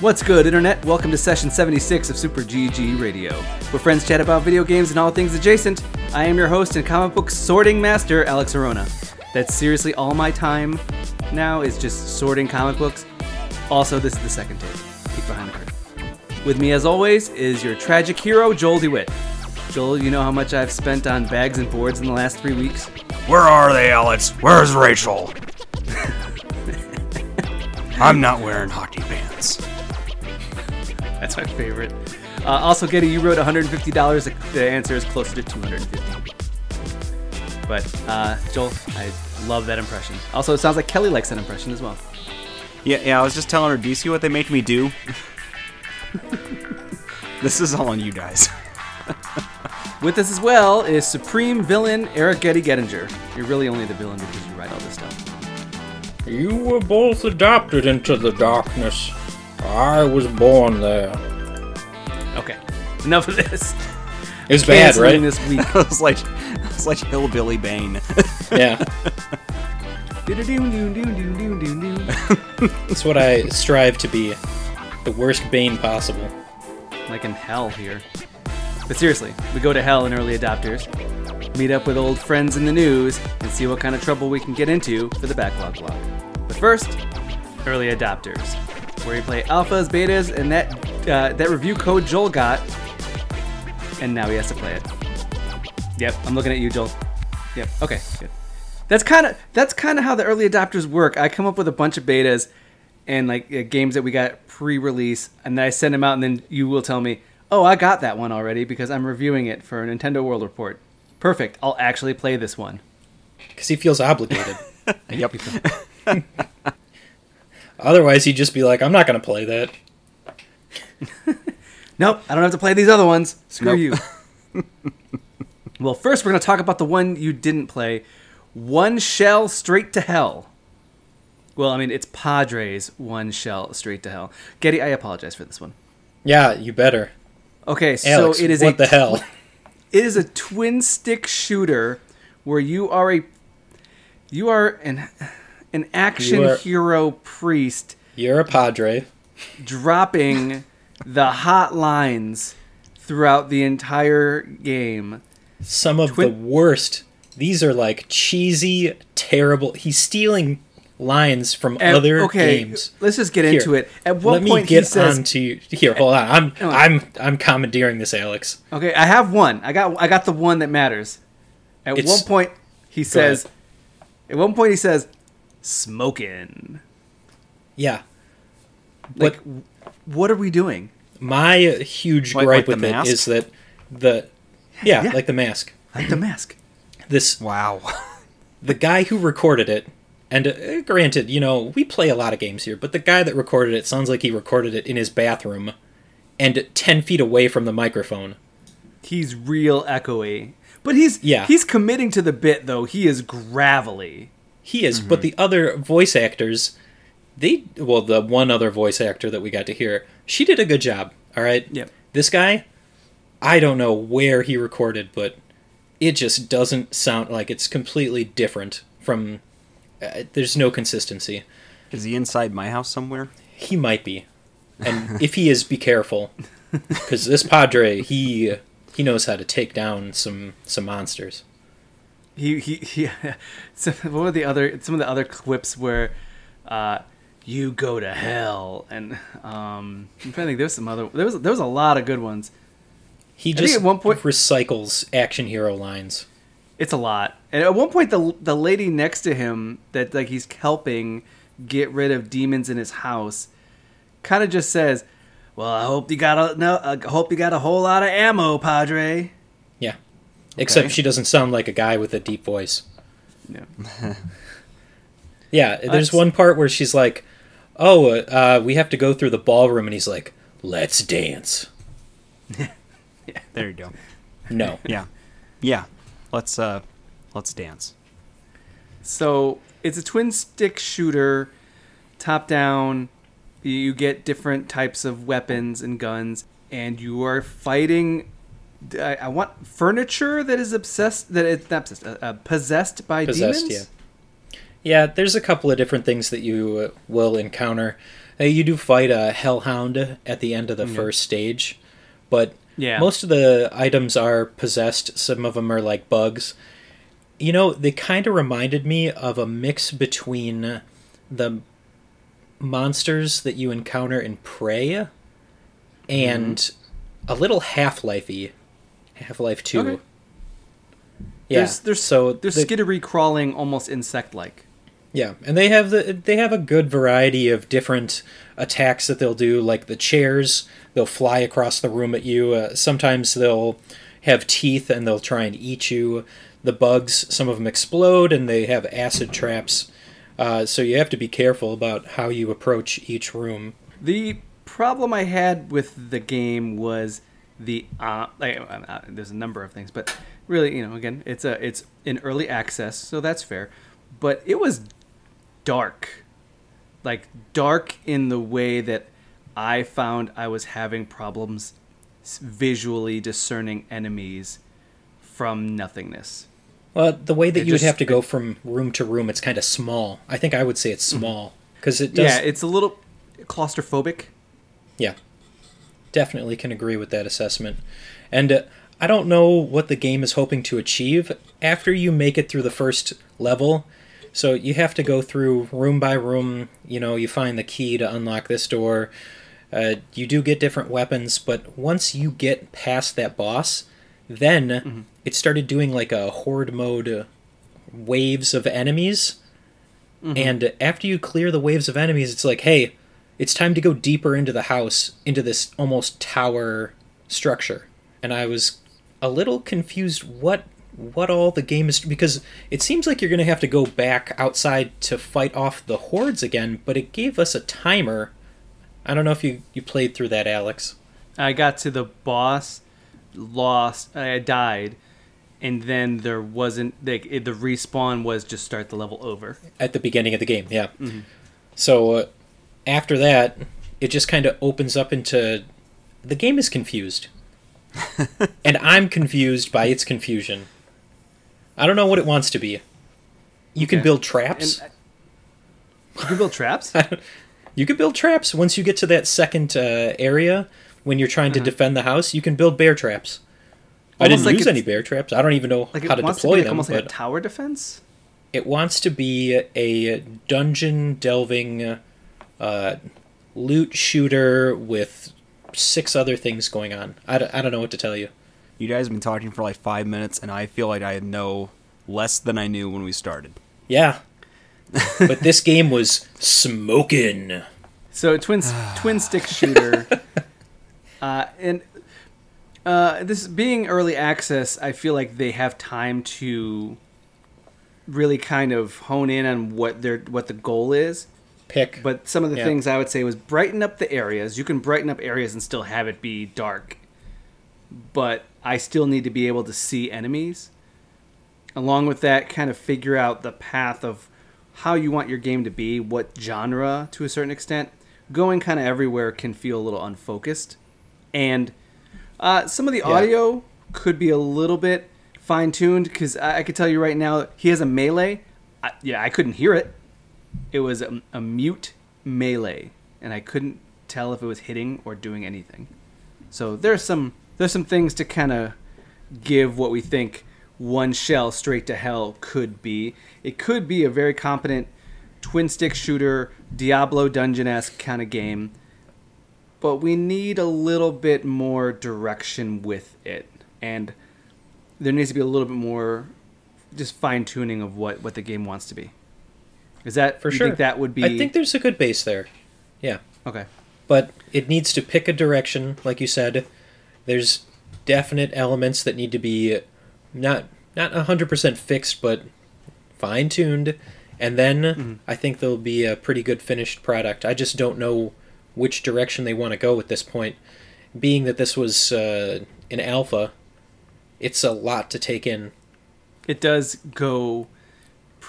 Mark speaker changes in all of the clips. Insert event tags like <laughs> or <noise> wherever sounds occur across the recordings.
Speaker 1: What's good, Internet? Welcome to session 76 of Super GG Radio, where friends chat about video games and all things adjacent. I am your host and comic book sorting master, Alex Arona. That's seriously all my time now is just sorting comic books. Also, this is the second take. Peek behind the curtain. With me, as always, is your tragic hero, Joel DeWitt. Joel, you know how much I've spent on bags and boards in the last three weeks?
Speaker 2: Where are they, Alex? Where's Rachel? <laughs> I'm not wearing hockey pants.
Speaker 1: That's my favorite. Uh, also, Getty, you wrote $150. The- The answer is closer to 250. But, uh, Joel, I love that impression. Also, it sounds like Kelly likes that impression as well.
Speaker 2: Yeah, yeah. I was just telling her, do you see what they make me do? <laughs> this is all on you guys. <laughs>
Speaker 1: With us as well is Supreme Villain Eric Getty Gettinger. You're really only the villain because you write all this stuff.
Speaker 3: You were both adopted into the darkness. I was born there.
Speaker 1: Okay, enough of this.
Speaker 3: It's bad,
Speaker 1: Canceling
Speaker 3: right?
Speaker 1: this week. <laughs>
Speaker 2: it was like, it was like Hillbilly Bane.
Speaker 3: Yeah, <laughs> that's what I strive to be. The worst Bane possible.
Speaker 1: like in hell here. But seriously, we go to hell in early adopters, meet up with old friends in the news, and see what kind of trouble we can get into for the backlog block. But first, early adopters, where you play alphas, betas, and that uh, that review code Joel got, and now he has to play it. Yep, I'm looking at you, Joel. Yep. Okay. Good. That's kind of that's kind of how the early adopters work. I come up with a bunch of betas and like uh, games that we got pre-release, and then I send them out, and then you will tell me, "Oh, I got that one already because I'm reviewing it for a Nintendo World Report." Perfect. I'll actually play this one.
Speaker 3: Because he feels obligated. <laughs>
Speaker 2: yep. <laughs>
Speaker 3: Otherwise, he'd just be like, I'm not going to play that. <laughs>
Speaker 1: Nope, I don't have to play these other ones. Screw
Speaker 2: Nope.
Speaker 1: you. <laughs> well, first we're going to talk about the one you didn't play, One Shell Straight to Hell. Well, I mean, it's Padres One Shell Straight to Hell. Getty, I apologize for this one.
Speaker 3: Yeah, you better.
Speaker 1: Okay,
Speaker 3: Alex,
Speaker 1: so it is
Speaker 3: what
Speaker 1: a
Speaker 3: the hell?
Speaker 1: It is a twin stick shooter where you are a you are an an action
Speaker 3: are-
Speaker 1: hero priest
Speaker 3: You're a Padre.
Speaker 1: dropping the hot lines throughout the entire game.
Speaker 3: Some of
Speaker 1: Twin-
Speaker 3: the worst. These are like cheesy, terrible. He's stealing lines from
Speaker 1: And-
Speaker 3: other
Speaker 1: okay,
Speaker 3: games.
Speaker 1: let's just get
Speaker 3: Here,
Speaker 1: into it. At one
Speaker 3: Let me
Speaker 1: point
Speaker 3: get
Speaker 1: he says,
Speaker 3: on to here. Hold on, I'm
Speaker 1: Oh.
Speaker 3: I'm I'm commandeering this, Alex.
Speaker 1: "Okay, I have one. I got I got the one that matters." At
Speaker 3: It's-
Speaker 1: one point he says, "At one point he says, smoking."
Speaker 3: Yeah,
Speaker 1: Like,
Speaker 3: What-
Speaker 1: what are we doing?
Speaker 3: my huge
Speaker 2: Like-
Speaker 3: gripe
Speaker 2: like the
Speaker 3: with it
Speaker 2: mask?
Speaker 3: is that the yeah,
Speaker 1: Yeah.
Speaker 3: like the mask.
Speaker 1: Like the mask.
Speaker 3: This
Speaker 2: Wow. <laughs>
Speaker 3: the guy who recorded it, and uh, granted, you know we play a lot of games here, but the guy that recorded it sounds like he recorded it in his bathroom, and ten feet away from the microphone.
Speaker 1: He's real echoey. But he's
Speaker 3: Yeah.
Speaker 1: he's committing to the bit though. He is gravelly.
Speaker 3: He is, but the other voice actors, they well, the one other voice actor that we got to hear, she did a good job. All right.
Speaker 1: Yep.
Speaker 3: This guy, I don't know where he recorded, but it just doesn't sound like it's completely different from. Uh, there's no consistency.
Speaker 2: Is he inside my house somewhere?
Speaker 3: He might be, and <laughs> if he is, be careful, because this Padre, he he knows how to take down some some monsters.
Speaker 1: He he he. <laughs> So what were the other some of the other clips where, uh, you go to hell and um I'm trying to think. There's some other there was there was a lot of good ones.
Speaker 3: He just
Speaker 1: at one point-
Speaker 3: recycles action hero lines.
Speaker 1: It's a lot. And at one point, the the lady next to him that like he's helping get rid of demons in his house, kind of just says, "Well, I hope you got a no. I hope you got a whole lot of ammo, Padre."
Speaker 3: Yeah. Except
Speaker 2: Okay.
Speaker 3: she doesn't sound like a guy with a deep voice.
Speaker 1: Yeah. <laughs>
Speaker 3: Yeah, there's one part where she's like, "Oh, uh, we have to go through the ballroom," and he's like, "Let's dance." <laughs>
Speaker 2: There you go.
Speaker 3: No, <laughs>
Speaker 2: Yeah. Yeah. Let's uh let's dance.
Speaker 1: So it's a twin stick shooter, top down. You get different types of weapons and guns, and you are fighting. I, I want furniture that is obsessed that is not obsessed, uh, uh, possessed by
Speaker 3: possessed.
Speaker 1: demons.
Speaker 3: Yeah, yeah. There's a couple of different things that you uh, will encounter. Hey, you do fight a hellhound at the end of the first stage, but
Speaker 1: Yeah.
Speaker 3: most of the items are possessed. Some of them are like bugs. You know, they kind of reminded me of a mix between the monsters that you encounter in Prey and a little Half Lifey, Half Life Two.
Speaker 1: Okay.
Speaker 3: Yeah,
Speaker 1: There's there's
Speaker 3: so
Speaker 1: there's
Speaker 3: the-
Speaker 1: skittery crawling, almost insect like.
Speaker 3: Yeah, and they have the they have a good variety of different attacks that they'll do. Like the chairs, they'll fly across the room at you. Uh, sometimes they'll have teeth and they'll try and eat you. The bugs, some of them explode and they have acid traps. Uh, so you have to be careful about how you approach each room.
Speaker 1: The problem I had with the game was the uh, like, uh, uh, there's a number of things, but really, you know, again, it's a it's in early access, so that's fair. But it was dark, like dark in the way that I found I was having problems visually discerning enemies from nothingness.
Speaker 3: Well, the way that
Speaker 1: It
Speaker 3: you would have to go from room to room, it's kind of small. I think I would say it's small because it does.
Speaker 1: yeah, it's a little claustrophobic.
Speaker 3: Yeah, definitely can agree with that assessment. And uh, I don't know what the game is hoping to achieve after you make it through the first level. So you have to go through room by room. You know, you find the key to unlock this door. Uh, you do get different weapons, but once you get past that boss, then it started doing like a horde mode uh, waves of enemies. And after you clear the waves of enemies, it's like, hey, it's time to go deeper into the house, into this almost tower structure. And I was a little confused what what all the game is because it seems like you're going to have to go back outside to fight off the hordes again, but it gave us a timer. I don't know if you you played through that, Alex.
Speaker 1: I got to the boss, lost, I died, and then there wasn't like the respawn was just start the level over.
Speaker 3: at the beginning of the game. Yeah. So uh, after that, it just kind of opens up into the game is confused, <laughs> and I'm confused by its confusion. I don't know what it wants to be. You can build traps.
Speaker 1: And you can build traps. <laughs>
Speaker 3: you can build traps once you get to that second uh, area when you're trying to defend the house. You can build bear traps. I didn't
Speaker 1: like
Speaker 3: use any bear traps. I don't even know
Speaker 1: Like
Speaker 3: how to deploy
Speaker 1: to be like
Speaker 3: them.
Speaker 1: almost like a tower defense.
Speaker 3: It wants to be a dungeon delving uh, loot shooter with six other things going on. I don't, I don't know what to tell you.
Speaker 2: You guys have been talking for like five minutes, and I feel like I know less than I knew when we started.
Speaker 3: Yeah. <laughs> but this game was smoking.
Speaker 1: So twin <sighs> twin stick shooter, <laughs> uh, and uh, this being early access, I feel like they have time to really kind of hone in on what their what the goal is.
Speaker 3: Pick.
Speaker 1: But some of the
Speaker 3: Yeah.
Speaker 1: things I would say was brighten up the areas. You can brighten up areas and still have it be dark. But I still need to be able to see enemies. Along with that, kind of figure out the path of how you want your game to be, what genre to a certain extent. Going kind of everywhere can feel a little unfocused. And uh, some of the audio could be a little bit fine tuned because I, I could tell you right now, he has a melee. I, yeah, I couldn't hear it it was a, a mute melee, and I couldn't tell if it was hitting or doing anything. So there's some there's some things to kind of give what we think one shell straight to hell could be. It could be a very competent twin stick shooter, Diablo dungeon esque kind of game, but we need a little bit more direction with it, and there needs to be a little bit more just fine tuning of what what the game wants to be. Is that
Speaker 3: For
Speaker 1: you
Speaker 3: sure.
Speaker 1: Think that would be?
Speaker 3: I think there's a good base there. Yeah.
Speaker 1: okay.
Speaker 3: but it needs to pick a direction like you said there's definite elements that need to be not not 100% fixed but fine-tuned and then i think there'll be a pretty good finished product i just don't know which direction they want to go at this point being that this was uh, an alpha it's a lot to take in
Speaker 1: It does go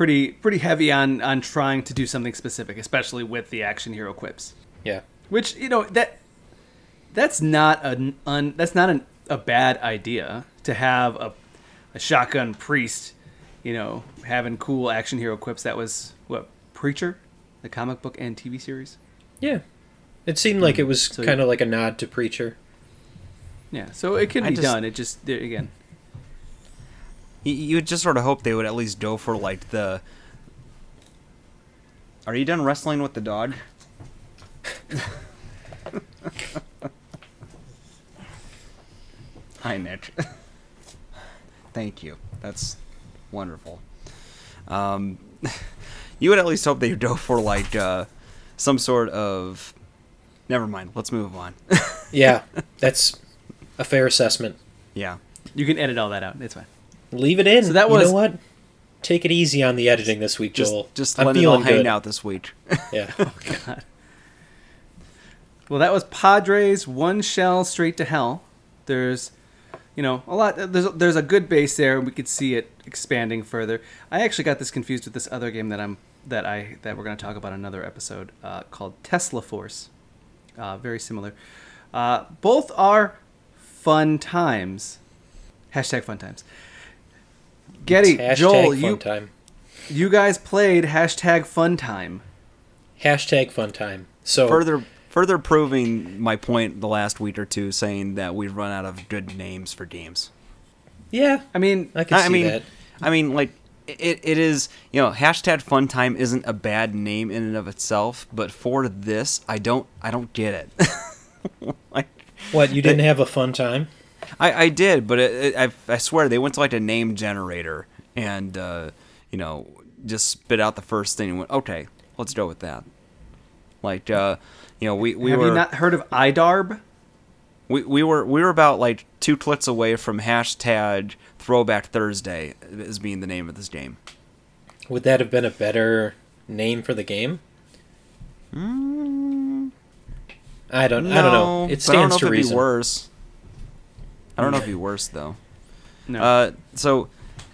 Speaker 1: pretty pretty heavy on on trying to do something specific, especially with the action hero quips.
Speaker 3: yeah
Speaker 1: Which you know that that's not an un, that's not an, a bad idea to have a a shotgun priest, you know, having cool action hero quips. That was what Preacher, the comic book and TV series.
Speaker 3: yeah It seemed like hmm. it was
Speaker 1: So-
Speaker 3: kind of like a nod to Preacher.
Speaker 1: Yeah, so it can
Speaker 2: I
Speaker 1: be
Speaker 2: just-
Speaker 1: done. It just there again.
Speaker 2: You, you would just sort of hope they would at least go for like the. Are you done wrestling with the dog? Hi, Nick. Thank you. That's wonderful. Um, you would at least hope they would go for like uh, some sort of. Never mind. Let's move on.
Speaker 3: Yeah, <laughs> that's a fair assessment.
Speaker 2: yeah.
Speaker 1: You can edit all that out. It's fine.
Speaker 3: Leave it in.
Speaker 1: So that
Speaker 3: you
Speaker 1: was-
Speaker 3: know what? Take it easy on the editing this week,
Speaker 2: Just,
Speaker 3: Joel.
Speaker 2: just
Speaker 3: I'm
Speaker 2: let it all hang
Speaker 3: good.
Speaker 2: out this week.
Speaker 3: Yeah. <laughs>
Speaker 1: God. Well, that was Padres one shell straight to hell. There's, you know, a lot. There's there's a good base there, and we could see it expanding further. I actually got this confused with this other game that I'm that I that we're going to talk about another episode uh, called Tesla Force. Uh, very similar. Uh, both are fun times. Hashtag fun times. Getty,
Speaker 3: Hashtag
Speaker 1: Joel,
Speaker 3: fun
Speaker 1: you
Speaker 3: time.
Speaker 1: you guys played hashtag fun time.
Speaker 3: Hashtag fun time. So
Speaker 2: further further proving my point the last week or two saying that we've run out of good names for games.
Speaker 3: yeah,
Speaker 1: I mean,
Speaker 3: I can
Speaker 2: I
Speaker 3: see
Speaker 2: mean,
Speaker 3: that.
Speaker 2: I mean, like it, it is. You know, hashtag Fun Time isn't a bad name in and of itself, but for this, I don't, I don't get it. <laughs> like,
Speaker 3: What you didn't have a fun time?
Speaker 2: I, I did, but it, it, I, I swear they went to like a name generator and uh, you know just spit out the first thing and went, okay, let's go with that. Like, uh, you know, we we
Speaker 1: have
Speaker 2: were
Speaker 1: you not heard of IDARB?
Speaker 2: we, we were we were about like two clicks away from hashtag Throwback Thursday as being the name of this game.
Speaker 3: Would that have been a better name for the game? I don't. I don't know. It
Speaker 2: but I don't
Speaker 3: stands
Speaker 2: know
Speaker 3: to
Speaker 2: if it'd
Speaker 3: reason.
Speaker 2: be worse. I don't know if <laughs> it'd be worse though.
Speaker 1: No.
Speaker 2: Uh, so,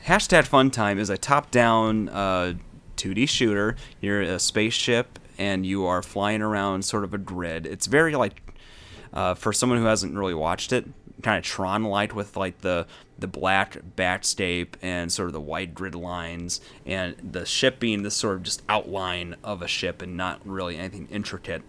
Speaker 2: hashtag Fun Time is a top-down uh, 2D shooter. You're a spaceship and you are flying around sort of a grid. It's very like, uh, for someone who hasn't really watched it, kind of Tron-like with like the the black backscape and sort of the white grid lines, and the ship being this sort of just outline of a ship and not really anything intricate.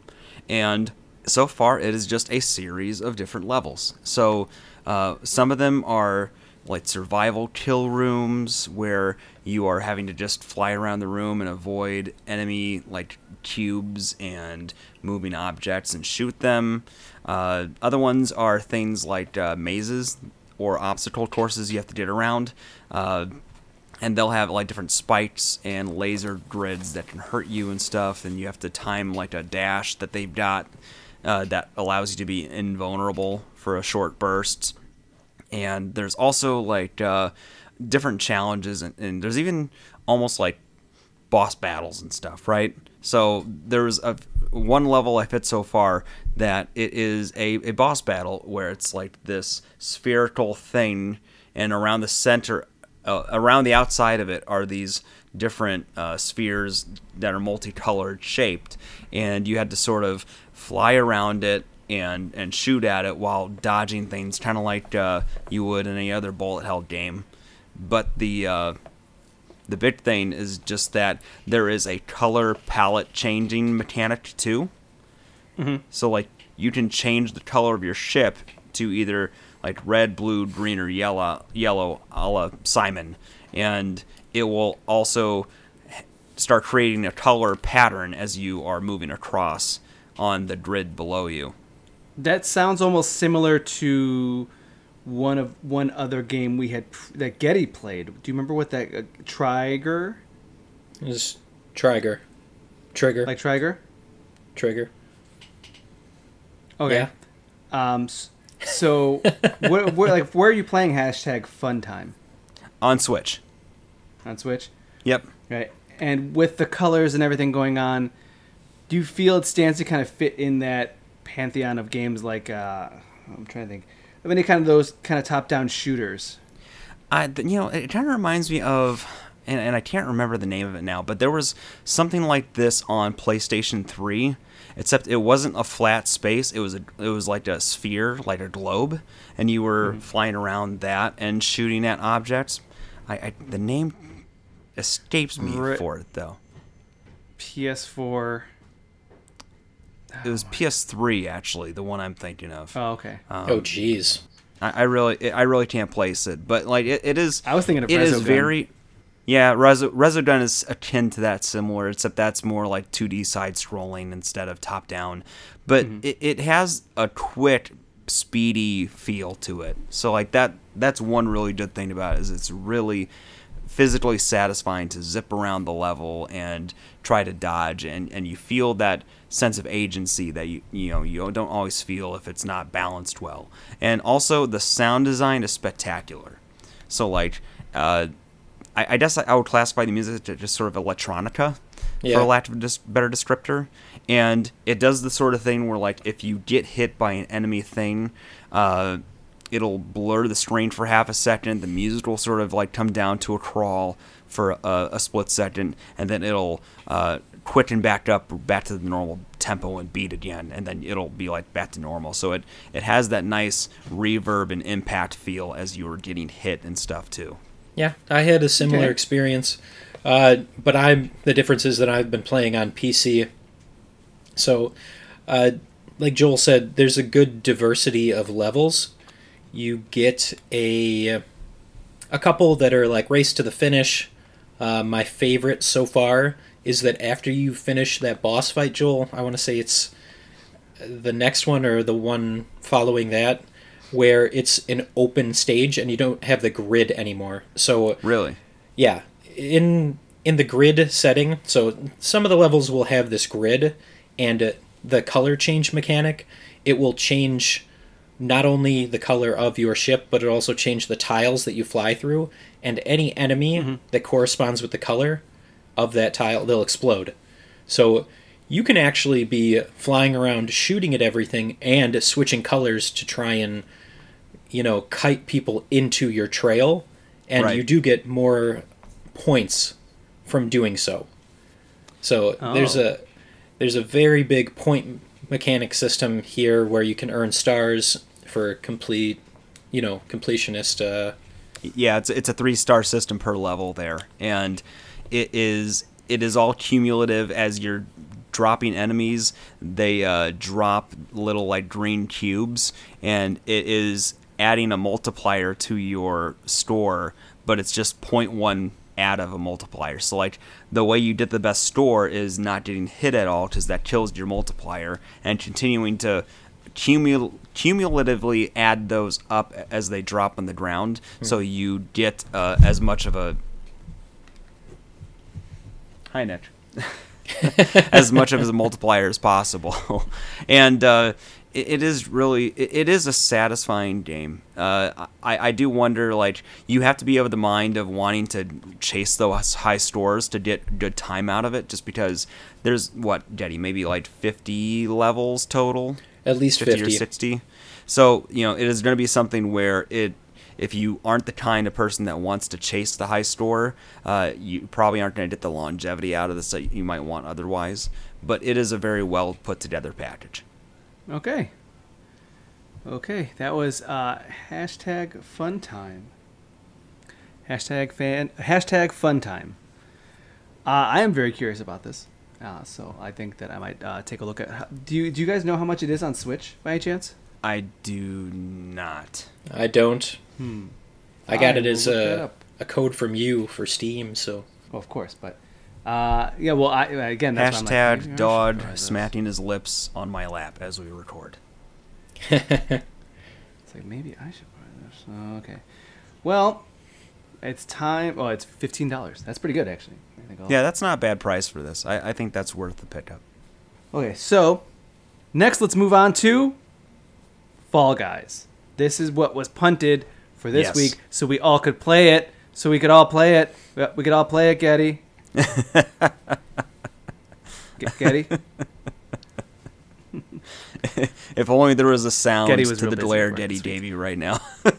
Speaker 2: And so far, it is just a series of different levels. So uh, some of them are like survival kill rooms where you are having to just fly around the room and avoid enemy like cubes and moving objects and shoot them. Uh, other ones are things like uh, mazes or obstacle courses you have to get around. Uh, and they'll have like different spikes and laser grids that can hurt you and stuff and you have to time like a dash that they've got uh, that allows you to be invulnerable for a short burst. And there's also like uh, different challenges and, and there's even almost like boss battles and stuff right? So there's a one level i've hit so far that it is a, a boss battle where it's like this spherical thing and around the center uh, around the outside of it are these different uh, spheres that are multicolored shaped. And you had to sort of fly around it and and shoot at it while dodging things kind of like uh, you would in any other bullet hell game. But the uh, the big thing is just that there is a color palette changing mechanic too. So like you can change the color of your ship to either like red, blue, green, or yellow, yellow, a la Simon, and it will also start creating a color pattern as you are moving across on the grid below you.
Speaker 1: that sounds almost similar to one of one other game we had that Getty played. Do you remember what that uh, Trigger?
Speaker 3: It was Trigger, Trigger,
Speaker 1: Like Trigger?
Speaker 3: Trigger.
Speaker 1: Okay.
Speaker 3: Yeah.
Speaker 1: Um. So, where, where, like, where are you playing hashtag Fun Time
Speaker 2: On Switch.
Speaker 1: on Switch?
Speaker 2: Yep.
Speaker 1: Right. And with the colors and everything going on, do you feel it stands to kind of fit in that pantheon of games like uh, I'm trying to think of any kind of those kind of top-down shooters?
Speaker 2: I, you know, it kind of reminds me of, and, and I can't remember the name of it now, but there was something like this on PlayStation 3, except it wasn't a flat space. It was a, it was like a sphere, like a globe, and you were flying around that and shooting at objects. I, I the name escapes me for it though.
Speaker 1: PS4.
Speaker 2: It was PS3 actually, the one I'm thinking of.
Speaker 1: Oh, okay.
Speaker 3: Um, oh, jeez.
Speaker 2: I, I really, I really can't place it, but like it, it is.
Speaker 1: I was thinking of
Speaker 2: it is
Speaker 1: Resogun.
Speaker 2: very. Yeah, Reso, Resogun is akin to that, similar, except that's more like 2D side scrolling instead of top down. But mm-hmm. it, it has a quick, speedy feel to it. So like that, that's one really good thing about it is it's really physically satisfying to zip around the level and try to dodge and, and you feel that sense of agency that you you know you don't always feel if it's not balanced well and also the sound design is spectacular so like uh, I, I guess I would classify the music as just sort of electronica
Speaker 3: Yeah.
Speaker 2: for a lack of a dis- better descriptor and it does the sort of thing where like if you get hit by an enemy thing uh, it'll blur the screen for half a second. The music will sort of like come down to a crawl for a, a split second, and then it'll uh, quicken back up back to the normal tempo and beat again, and then it'll be like back to normal. So it it has that nice reverb and impact feel as you were getting hit and stuff too.
Speaker 3: Yeah, I had a similar
Speaker 1: Okay.
Speaker 3: experience, uh, but I'm the difference is that I've been playing on PC. So, uh, like Joel said, there's a good diversity of levels. You get a a couple that are like race to the finish. Uh, my favorite so far is that after you finish that boss fight, Joel, I want to say it's the next one or the one following that, where it's an open stage and you don't have the grid anymore. So
Speaker 2: Really,
Speaker 3: yeah, in in the grid setting, so some of the levels will have this grid, and uh, the color change mechanic, it will change not only the color of your ship, but it also change the tiles that you fly through, and any enemy that corresponds with the color of that tile, they'll explode. So you can actually be flying around shooting at everything and switching colors to try and you know kite people into your trail and
Speaker 2: Right.
Speaker 3: you do get more points from doing so so there's
Speaker 1: Oh.
Speaker 3: a there's a very big point mechanic system here where you can earn stars for complete you know completionist uh
Speaker 2: yeah, it's it's a three star system per level there, and it is it is all cumulative as you're dropping enemies. They uh, drop little like green cubes, and it is adding a multiplier to your store, but it's just 0.1 add of a multiplier. So like the way you get the best store is not getting hit at all because that kills your multiplier, and continuing to cumul- cumulatively add those up as they drop on the ground, so you get uh, as much of a hi Nick, <laughs> as much of a multiplier as possible, <laughs> and uh, it, it is really it, it is a satisfying game. Uh, I I do wonder like you have to be of the mind of wanting to chase those high stores to get good time out of it, just because there's what Getty maybe like fifty levels total?
Speaker 3: At least
Speaker 2: 50,
Speaker 3: 50,
Speaker 2: or 60 so you know it is going to be something where it if you aren't the kind of person that wants to chase the high score, uh, you probably aren't going to get the longevity out of this that you might want otherwise but it is a very well put together package
Speaker 1: Okay. Okay, that was uh, hashtag fun time. Hashtag fan. Hashtag fun time. Uh, I am very curious about this, uh, so I think that I might uh, take a look at. How, do you Do you guys know how much it is on Switch by any chance?
Speaker 2: i do not
Speaker 3: i don't
Speaker 1: Hmm.
Speaker 3: i got
Speaker 1: I
Speaker 3: it as
Speaker 1: will look that
Speaker 3: a,
Speaker 1: up.
Speaker 3: a code from you for steam so
Speaker 1: Well, of course, but uh, yeah. Well, I again that's why I'm like,
Speaker 2: hashtag
Speaker 1: maybe
Speaker 2: Dodd
Speaker 1: try
Speaker 2: smacking his lips on my lap as we record <laughs>
Speaker 1: It's like maybe I should buy this. Oh, okay. Well, it's time. Oh, it's fifteen dollars. That's pretty good, actually. I think
Speaker 2: yeah that's not a bad price for this i, I think that's worth the pickup
Speaker 1: Okay, so next let's move on to Fall Guys. This is what was punted for this
Speaker 2: Yes.
Speaker 1: week, so we all could play it. So we could all play it. We- We could all play it, Getty. <laughs> Getty. <laughs>
Speaker 2: if only there was a sound
Speaker 1: Getty was
Speaker 2: to
Speaker 1: real
Speaker 2: the
Speaker 1: busy
Speaker 2: glare
Speaker 1: right
Speaker 2: Getty
Speaker 1: this week.
Speaker 2: gave you right now <laughs>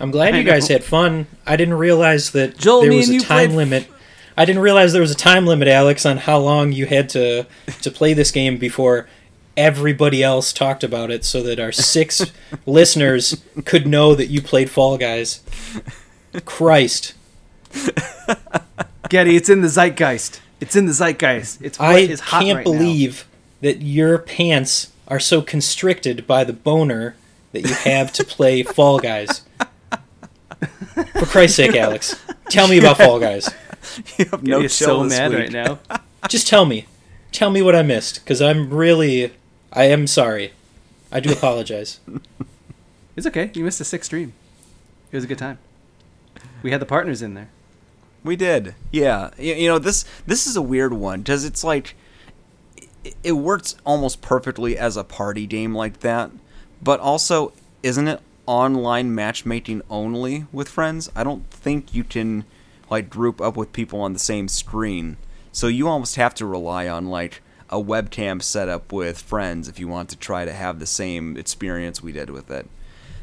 Speaker 3: I'm glad
Speaker 1: I
Speaker 3: you guys had fun. I didn't realize that
Speaker 1: Joel,
Speaker 3: there
Speaker 1: me
Speaker 3: was
Speaker 1: and
Speaker 3: a time limit. I didn't realize there was a time limit, Alex, on how long you had to to play this game before everybody else talked about it, so that our six <laughs> listeners could know that you played Fall Guys. Christ, <laughs>
Speaker 1: Getty, it's in the zeitgeist. It's in the zeitgeist. It's what
Speaker 3: I
Speaker 1: is hot
Speaker 3: can't
Speaker 1: right now.
Speaker 3: believe that your pants are so constricted by the boner that you have to play <laughs> Fall Guys. For Christ's sake, Alex, tell me about Fall Guys.
Speaker 2: you have no
Speaker 1: You're
Speaker 2: chill
Speaker 1: so
Speaker 2: this
Speaker 1: mad
Speaker 2: week.
Speaker 1: right now.
Speaker 3: Just tell me. Tell me what I missed, because I'm really. I am sorry. I do apologize. <laughs>
Speaker 1: It's okay. You missed a sick stream. It was a good time. We had the partners in there.
Speaker 2: We did, yeah. You, you know this this is a weird one because it's like it, it works almost perfectly as a party game like that, but also isn't it online matchmaking only with friends? I don't think you can like group up with people on the same screen, so you almost have to rely on like a webcam setup with friends if you want to try to have the same experience we did with it.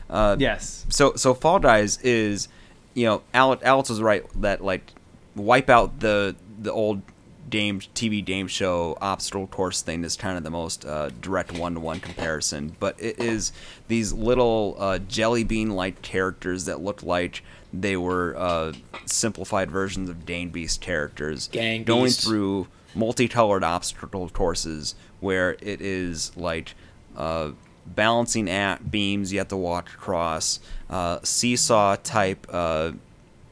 Speaker 2: Uh,
Speaker 1: Yes.
Speaker 2: so so Fall Guys is, you know, Alex, Alex was right that like wipe out the the old game TV game show obstacle course thing is kind of the most uh, direct one to one comparison, but it is these little uh, jelly bean like characters that look like they were uh, simplified versions of Dane Beast characters
Speaker 3: Gang
Speaker 2: going
Speaker 3: Beast.
Speaker 2: through multicolored obstacle courses where it is like uh, balancing act beams you have to walk across, uh, seesaw type uh,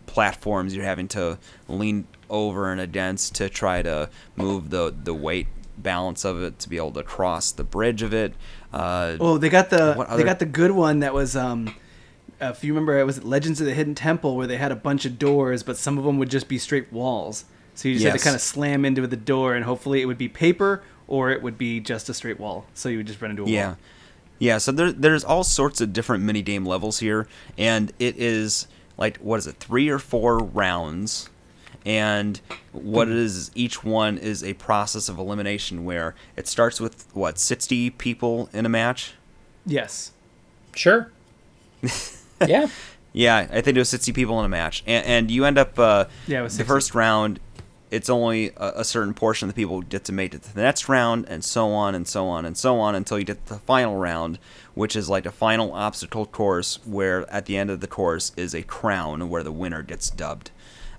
Speaker 2: platforms you're having to lean over and against to try to move the the weight balance of it to be able to cross the bridge of it. Uh,
Speaker 1: Oh, they got the
Speaker 2: What
Speaker 1: they got the good one that was um if you remember it was Legends of the Hidden Temple where they had a bunch of doors but some of them would just be straight walls. So you just had to kind of slam into the door and hopefully it would be paper or it would be just a straight wall. So you would just run into a
Speaker 2: Yeah.
Speaker 1: wall.
Speaker 2: Yeah, so there, there's all sorts of different mini game levels here, and it is like, what is it, three or four rounds. And what it is, is each one is a process of elimination where it starts with, what, 60 people in a match?
Speaker 1: Yes.
Speaker 3: Sure. <laughs> yeah.
Speaker 2: Yeah, I think it was 60 people in a match. And, and you end up, uh,
Speaker 1: Yeah,
Speaker 2: the first round, it's only a, a certain portion of the people get to make it to the next round, and so on and so on and so on until you get to the final round, which is like a final obstacle course where at the end of the course is a crown where the winner gets dubbed.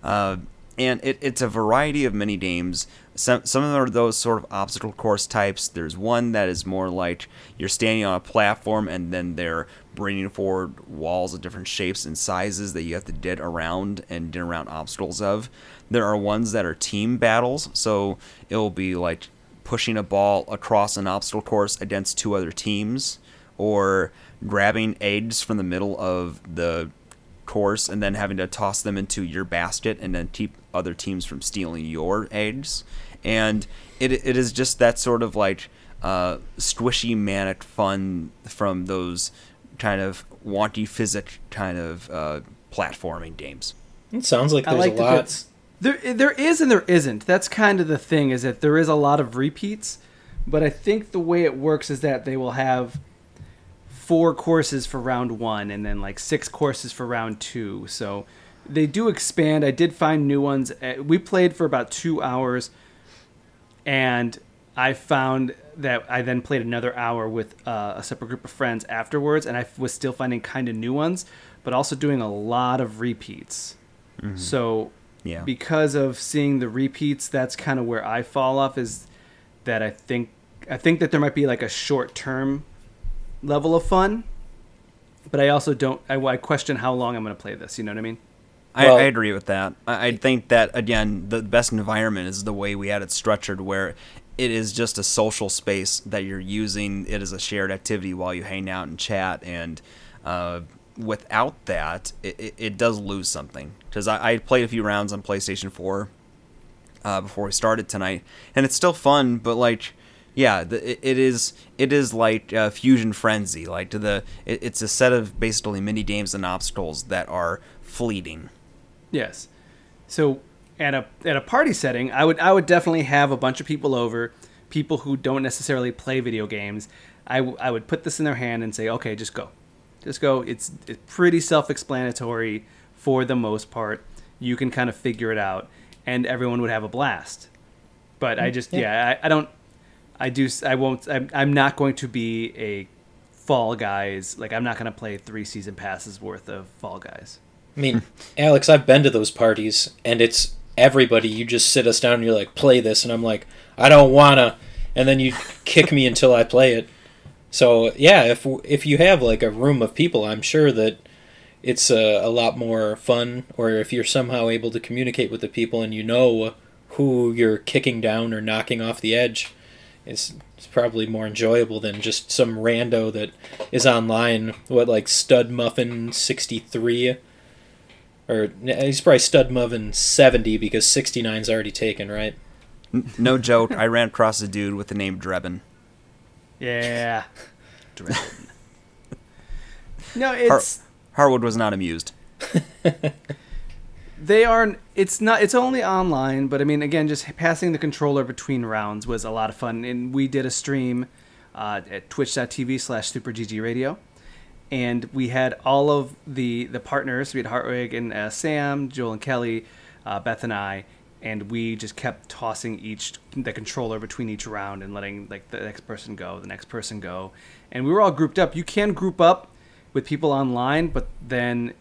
Speaker 2: Uh, and it, it's a variety of mini games. Some, some of them are those sort of obstacle course types. There's one that is more like you're standing on a platform and then they're bringing forward walls of different shapes and sizes that you have to get around and get around obstacles of. There are ones that are team battles, so it'll be like pushing a ball across an obstacle course against two other teams, or grabbing eggs from the middle of the course and then having to toss them into your basket and then keep other teams from stealing your eggs. And it, it is just that sort of like uh, squishy manic fun from those kind of wonky physic kind of uh, platforming games.
Speaker 3: It sounds like there's
Speaker 1: like
Speaker 3: a
Speaker 1: that
Speaker 3: lot.
Speaker 1: that's- There, there is and there isn't. That's kind of the thing. Is that there is a lot of repeats, but I think the way it works is that they will have four courses for round one and then like six courses for round two. So they do expand. I did find new ones. Uh, We played for about two hours, and I found that I then played another hour with uh, a separate group of friends afterwards, and I was still finding kind of new ones, but also doing a lot of repeats. So
Speaker 2: Yeah.
Speaker 1: because of seeing the repeats, that's kind of where I fall off. Is that I think I think that there might be like a short term level of fun, but I also don't. I, I question how long I'm going to play this. You know what I mean?
Speaker 2: I,
Speaker 3: Well-
Speaker 2: I agree with that. I, I think that again, the best environment is the way we had it structured, where it is just a social space that you're using. It is a shared activity while you hang out and chat, and uh, without that, it, it, it does lose something. Because I, I played a few rounds on PlayStation Four uh, before we started tonight, and it's still fun. But like, yeah, the, it, is it is like uh, Fusion Frenzy. Like to the, it, it's a set of basically mini games and obstacles that are fleeting.
Speaker 1: Yes. So at a at a party setting, I would I would definitely have a bunch of people over, people who don't necessarily play video games. I, w- I would put this in their hand and say, okay, just go, just go. It's it's pretty self-explanatory for the most part. You can kind of figure it out, and everyone would have a blast. But I mm, just
Speaker 3: yeah.
Speaker 1: yeah, I, I don't I do I won't I'm, I'm not going to be a Fall Guys like I'm not going to play three season passes worth of Fall Guys.
Speaker 3: I mean, <laughs> Alex, I've been to those parties, and it's everybody. You just sit us down and you're like, play this, and I'm like, I don't wanna, and then you kick me until I play it. So yeah, if if you have like a room of people, I'm sure that it's a, a lot more fun. Or if you're somehow able to communicate with the people and you know who you're kicking down or knocking off the edge, it's it's probably more enjoyable than just some rando that is online. What like Stud Muffin sixty three, or he's probably Stud Muffin seventy because 69's already taken, right?
Speaker 2: No joke. I ran across a dude with the name Drebin.
Speaker 1: Yeah. <laughs>
Speaker 2: Drebin.
Speaker 1: No, it's
Speaker 2: Harwood was not amused. <laughs>
Speaker 1: they are. It's not. It's only online, but I mean, again, just passing the controller between rounds was a lot of fun, and we did a stream uh, at Twitch.tv/slash SuperGGRadio, and we had all of the the partners. We had Hartwig and uh, Sam, Joel and Kelly, uh, Beth and I, and we just kept tossing each the controller between each round and letting like the next person go, the next person go, and we were all grouped up. You can group up with people online, but then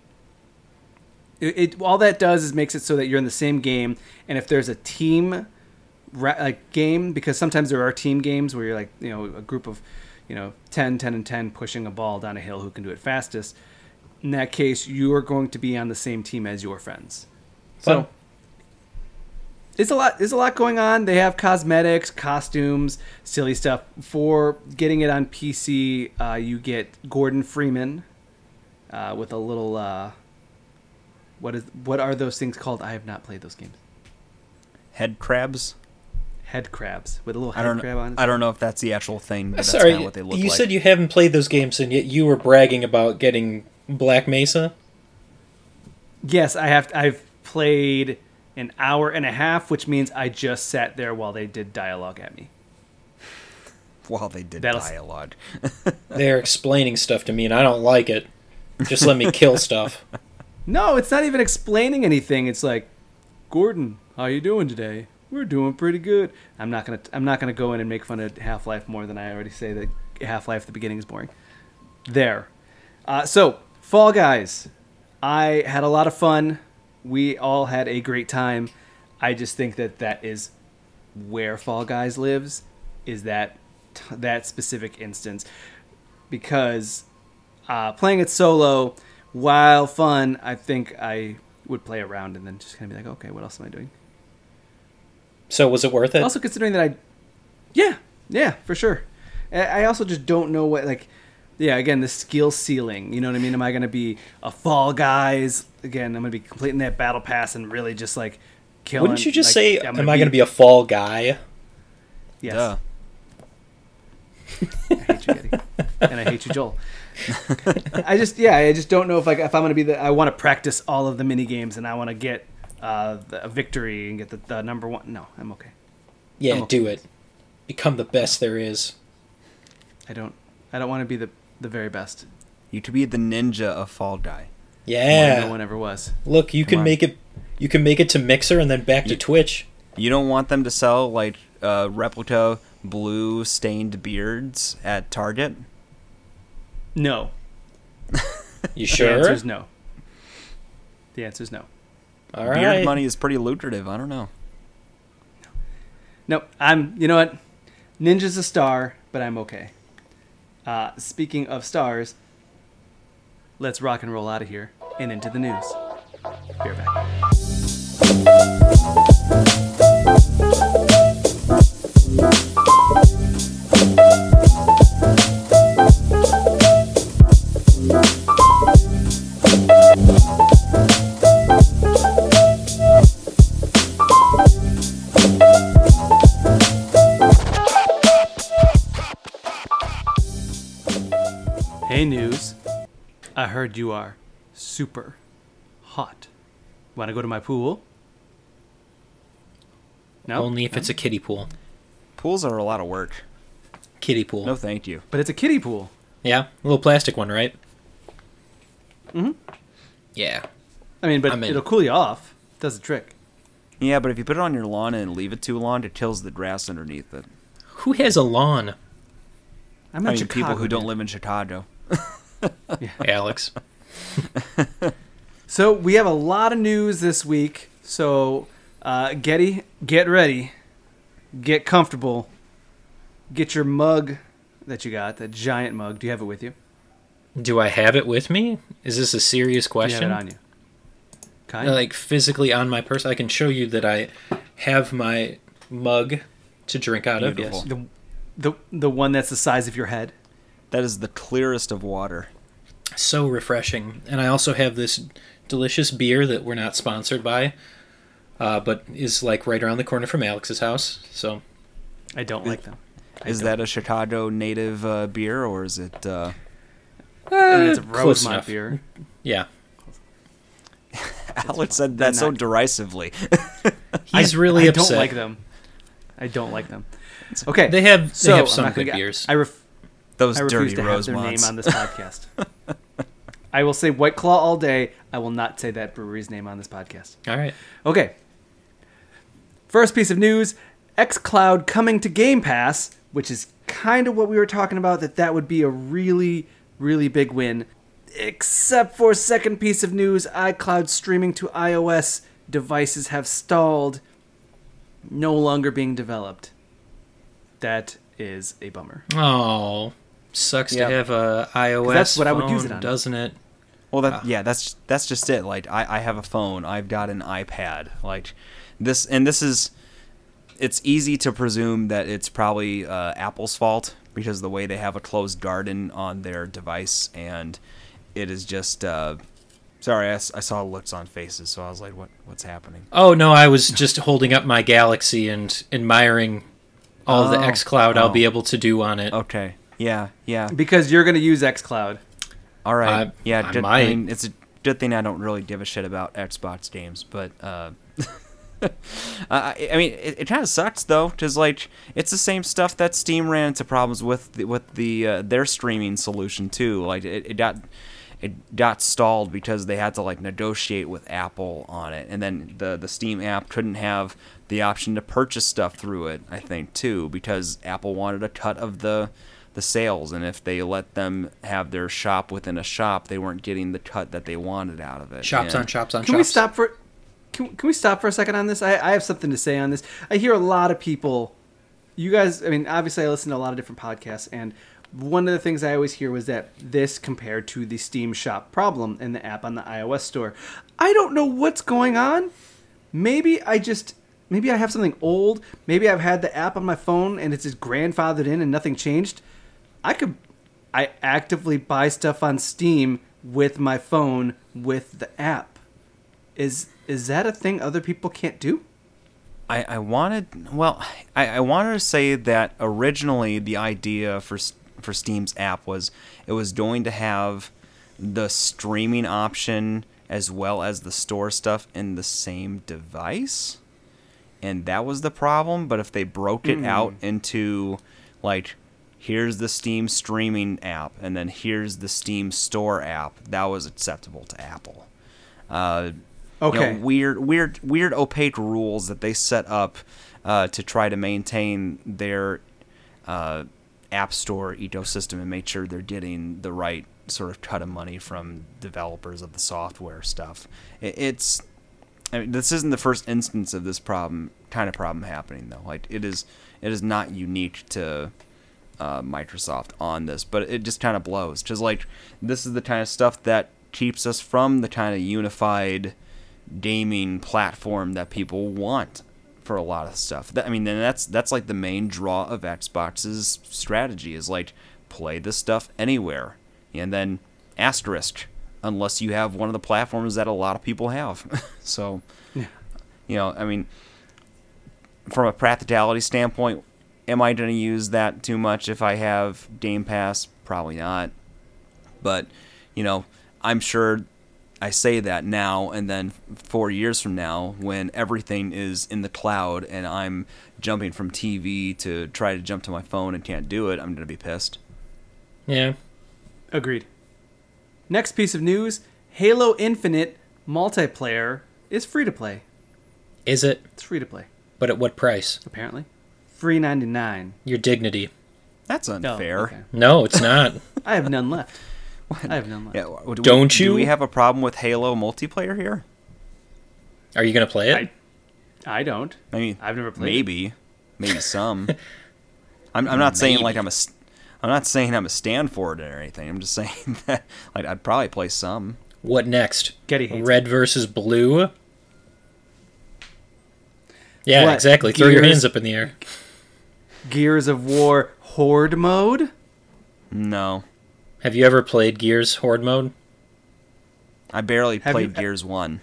Speaker 1: it, it all that does is makes it so that you're in the same game, and if there's a team like game, because sometimes there are team games where you're like you know a group of you know 10, 10, and 10 pushing a ball down a hill who can do it fastest. In that case, you are going to be on the same team as your friends. So it's a lot. There's a lot going on. They have cosmetics, costumes, silly stuff. For getting it on PC, uh, you get Gordon Freeman uh, with a little. Uh, what is what are those things called? I have not played those games.
Speaker 2: Head crabs.
Speaker 1: Head crabs with a little
Speaker 2: I
Speaker 1: head
Speaker 2: don't.
Speaker 1: crab on.
Speaker 2: I don't know if that's the actual thing, but that's
Speaker 3: Sorry,
Speaker 2: kind of what they look like.
Speaker 3: you
Speaker 2: like.
Speaker 3: said you haven't played those games, and yet you were bragging about getting Black Mesa.
Speaker 1: Yes, I have. I've played an hour and a half, which means I just sat there while they did dialogue at me.
Speaker 2: While they did
Speaker 1: That'll-
Speaker 2: dialogue. <laughs> <laughs>
Speaker 3: They're explaining stuff to me, and I don't like it. Just let me kill stuff. <laughs>
Speaker 1: No, it's not even explaining anything. It's like, Gordon, how you doing today? We're doing pretty good. I'm not gonna. I'm not gonna go in and make fun of Half Life more than I already say that Half Life the beginning is boring. There. Uh, so Fall Guys, I had a lot of fun. We all had a great time. I just think that that is where Fall Guys lives. Is that that specific instance because uh, playing it solo, while fun, I think I would play around and then just kind of be like, okay, what else am I doing?
Speaker 3: So was it worth it?
Speaker 1: Also considering that I, yeah, yeah, for sure. I I also just don't know what like, yeah, again the skill ceiling. You know what I mean? Am I gonna be a Fall Guys again? I'm gonna be completing that battle pass and really just like killing.
Speaker 3: Wouldn't you just
Speaker 1: like,
Speaker 3: say,
Speaker 1: I'm
Speaker 3: "Am I going to be a fall guy"?
Speaker 1: Yes.
Speaker 2: Duh.
Speaker 1: I hate you, Eddie, and I hate you, Joel. I just, yeah, I just don't know if like if I'm gonna be the. I want to practice all of the mini games and I want to get uh, a victory and get the, the number one. No, I'm okay.
Speaker 3: Yeah,
Speaker 1: I'm okay
Speaker 3: do it. Become the best there is.
Speaker 1: I don't. I don't want to be the the very best.
Speaker 2: You to be the ninja of Fall Guy.
Speaker 3: Yeah.
Speaker 1: No one ever was.
Speaker 3: Look, you
Speaker 2: Come
Speaker 3: can
Speaker 2: on.
Speaker 3: make it. You can make it to Mixer and then back to Twitch.
Speaker 2: You don't want them to sell like uh, replica blue stained beards at Target.
Speaker 1: No.
Speaker 3: You sure?
Speaker 1: The answer is no. The answer is no.
Speaker 3: All
Speaker 2: Beard
Speaker 3: right.
Speaker 2: money is pretty lucrative. I don't know.
Speaker 1: No, I'm. You know what? Ninja's a star, but I'm okay. Uh, speaking of stars, let's rock and roll out of here and into the news. Be right back. I heard you are super hot. Want to go to my pool? No,
Speaker 3: Only if it's a kiddie pool.
Speaker 2: Pools are a lot of work.
Speaker 3: Kiddie pool.
Speaker 2: No, thank you.
Speaker 1: but it's a kiddie pool.
Speaker 3: Yeah, a little plastic one, right?
Speaker 1: Mm-hmm.
Speaker 3: Yeah.
Speaker 1: I mean, but
Speaker 3: I'm
Speaker 1: it'll cool you off. Does the trick.
Speaker 2: Yeah, but if you put it on your lawn and leave it too long, it kills the grass underneath it.
Speaker 3: Who has a lawn,
Speaker 1: I'm
Speaker 2: I
Speaker 1: in
Speaker 2: mean,
Speaker 1: Chicago,
Speaker 2: people who don't live in Chicago. <laughs> <laughs>
Speaker 3: Alex?
Speaker 1: So we have a lot of news this week. So Uh, Getty, get ready, get comfortable, get your mug that you got, that giant mug. Do you have it with you?
Speaker 3: Do I have it with me? Is this a serious
Speaker 1: Do you have
Speaker 3: question?
Speaker 1: it on you? Kind
Speaker 3: Like physically on my person? I can show you that I have my mug to drink out
Speaker 2: Beautiful.
Speaker 3: of. Yes.
Speaker 1: the, the the one that's the size of your head.
Speaker 2: That is the clearest of water.
Speaker 3: So refreshing. And I also have this delicious beer that we're not sponsored by, uh, but is like right around the corner from Alex's house. So
Speaker 1: I don't like them. I
Speaker 2: Is
Speaker 1: don't.
Speaker 2: that a Chicago native uh, beer or is it? Uh,
Speaker 1: I mean, it's a
Speaker 3: Uh, close
Speaker 1: Rosemont
Speaker 3: enough.
Speaker 1: beer.
Speaker 3: yeah, <laughs>
Speaker 2: Alex said that so derisively. <laughs>
Speaker 3: he's
Speaker 1: I-
Speaker 3: really
Speaker 1: I
Speaker 3: upset.
Speaker 1: don't like them. I don't like them. Okay,
Speaker 3: They have they
Speaker 1: so
Speaker 3: have
Speaker 1: I'm
Speaker 3: some good
Speaker 1: get-
Speaker 3: beers.
Speaker 1: I ref-
Speaker 2: Those
Speaker 1: I refuse
Speaker 2: dirty
Speaker 1: to have their name
Speaker 2: Rosemonts.
Speaker 1: on this podcast. <laughs> I will say White Claw all day. I will not say that brewery's name on this podcast.
Speaker 3: All right.
Speaker 1: Okay. First piece of news: XCloud coming to Game Pass, which is kind of what we were talking about. That that would be a really, really big win. Except for second piece of news: iCloud streaming to iOS devices have stalled, no longer being developed. That is a bummer.
Speaker 3: Oh, sucks
Speaker 2: Yep.
Speaker 3: to have a iOS.
Speaker 1: that's what I would use it
Speaker 3: phone,
Speaker 1: on.
Speaker 3: doesn't it?
Speaker 2: Well, that
Speaker 3: Ah.
Speaker 2: yeah, that's that's just it. Like I, I have a phone, I've got an iPad. Like this, and this is, it's easy to presume that it's probably uh, Apple's fault because of the way they have a closed garden on their device, and it is just. Uh, sorry, I saw looks on faces, so I was like, "What what's happening?"
Speaker 3: Oh no, I was just holding up my Galaxy and admiring all the
Speaker 2: Oh,
Speaker 3: XCloud I'll
Speaker 2: oh.
Speaker 3: be able to do on it.
Speaker 2: Okay, yeah, yeah,
Speaker 1: Because you're going to use XCloud.
Speaker 2: all right,
Speaker 3: I-
Speaker 2: yeah.
Speaker 3: I
Speaker 2: good-
Speaker 3: might.
Speaker 2: mean, it's a good thing I don't really give a shit about Xbox games, but. Uh, <laughs> I, I mean, it, it kind of sucks though, because like it's the same stuff that Steam ran into problems with the, with the uh, their streaming solution too. Like it, it got it got stalled because they had to like negotiate with Apple on it, and then the the Steam app couldn't have the option to purchase stuff through it. I think too because Apple wanted a cut of the the sales, and if they let them have their shop within a shop, they weren't getting the cut that they wanted out of it.
Speaker 3: Shops
Speaker 2: And-
Speaker 3: on shops on
Speaker 1: Can
Speaker 3: shops.
Speaker 1: we stop for can, can we stop for a second on this? I, I have something to say on this. I hear a lot of people you guys I mean obviously I listen to a lot of different podcasts and one of the things I always hear was that this compared to the Steam Shop problem in the app on the iOS store. I don't know what's going on. Maybe I just maybe I have something old. Maybe I've had the app on my phone and it's just grandfathered in and nothing changed. I could I actively buy stuff on Steam with my phone with the app. Is is that a thing other people can't do?
Speaker 2: I, I wanted well I, I wanted to say that originally the idea for for Steam's app was it was going to have the streaming option as well as the store stuff in the same device and that was the problem but if they broke it hmm. out into like here's the Steam streaming app and then here's the Steam store app that was acceptable to Apple uh, you know,
Speaker 1: Okay.
Speaker 2: weird, weird, weird, opaque rules that they set up uh, to try to maintain their uh, app store ecosystem and make sure they're getting the right sort of cut of money from developers of the software stuff. It, it's, I mean, this isn't the first instance of this problem, kind of problem happening though. Like it is, it is not unique to uh, Microsoft on this, but it just kind of blows. Just like this is the kind of stuff that keeps us from the kind of unified gaming platform that people want for a lot of stuff. That, I mean, and that's that's like the main draw of Xbox's strategy is like play this stuff anywhere, and then asterisk unless you have one of the platforms that a lot of people have. <laughs> so, yeah. you know, I mean, from a practicality standpoint, am I going to use that too much if I have Game Pass? Probably not. But, you know, I'm sure I say that now and then four years from now when everything is in the cloud and I'm jumping from TV to try to jump to my phone and can't do it, I'm going to be pissed.
Speaker 3: Yeah.
Speaker 1: Agreed. Next piece of news Halo Infinite multiplayer is free to play.
Speaker 3: Is it?
Speaker 1: It's free to play,
Speaker 3: But at what price?
Speaker 1: apparently. Free 99.
Speaker 3: Your dignity.
Speaker 2: That's
Speaker 1: No,
Speaker 2: unfair.
Speaker 1: okay.
Speaker 3: No, it's not. <laughs>
Speaker 1: I have none left. I have none left.
Speaker 2: Yeah, w- do
Speaker 3: Don't
Speaker 2: we,
Speaker 3: you?
Speaker 2: Do we have a problem with Halo multiplayer here?
Speaker 3: Are you gonna play it?
Speaker 1: I- I don't.
Speaker 2: I mean,
Speaker 1: I've never played it.
Speaker 2: Maybe, maybe some. <laughs> I'm, I'm not saying like I'm a. st- I'm not saying I'm a stand for it or anything. I'm just <laughs> saying that like I'd probably play some.
Speaker 3: What next?
Speaker 1: Getty hates
Speaker 3: Red versus blue. Yeah,
Speaker 1: What?
Speaker 3: exactly. Throw your hands up in the air.
Speaker 1: Gears of War Horde mode.
Speaker 2: No,
Speaker 3: Have you ever played Gears Horde mode?
Speaker 2: I barely
Speaker 1: Have
Speaker 2: played
Speaker 1: you-
Speaker 2: Gears One.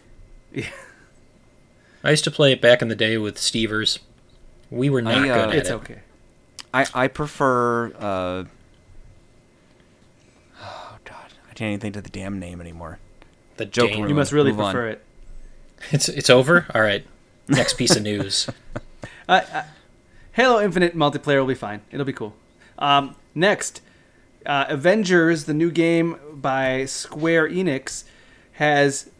Speaker 2: Yeah.
Speaker 3: I used to play it back in the day with Stevers. We were not
Speaker 2: I, uh,
Speaker 3: good at
Speaker 1: It's
Speaker 3: it.
Speaker 1: okay.
Speaker 2: I I prefer. Uh, oh God, I can't even think of the damn name anymore.
Speaker 3: The
Speaker 2: Joke room.
Speaker 1: You must really
Speaker 2: Move on.
Speaker 1: prefer it.
Speaker 3: It's it's over. All right. Next piece of news. <laughs>
Speaker 1: Uh, Halo Infinite multiplayer will be fine. It'll be cool. Um, next, uh, Avengers, the new game by Square Enix, has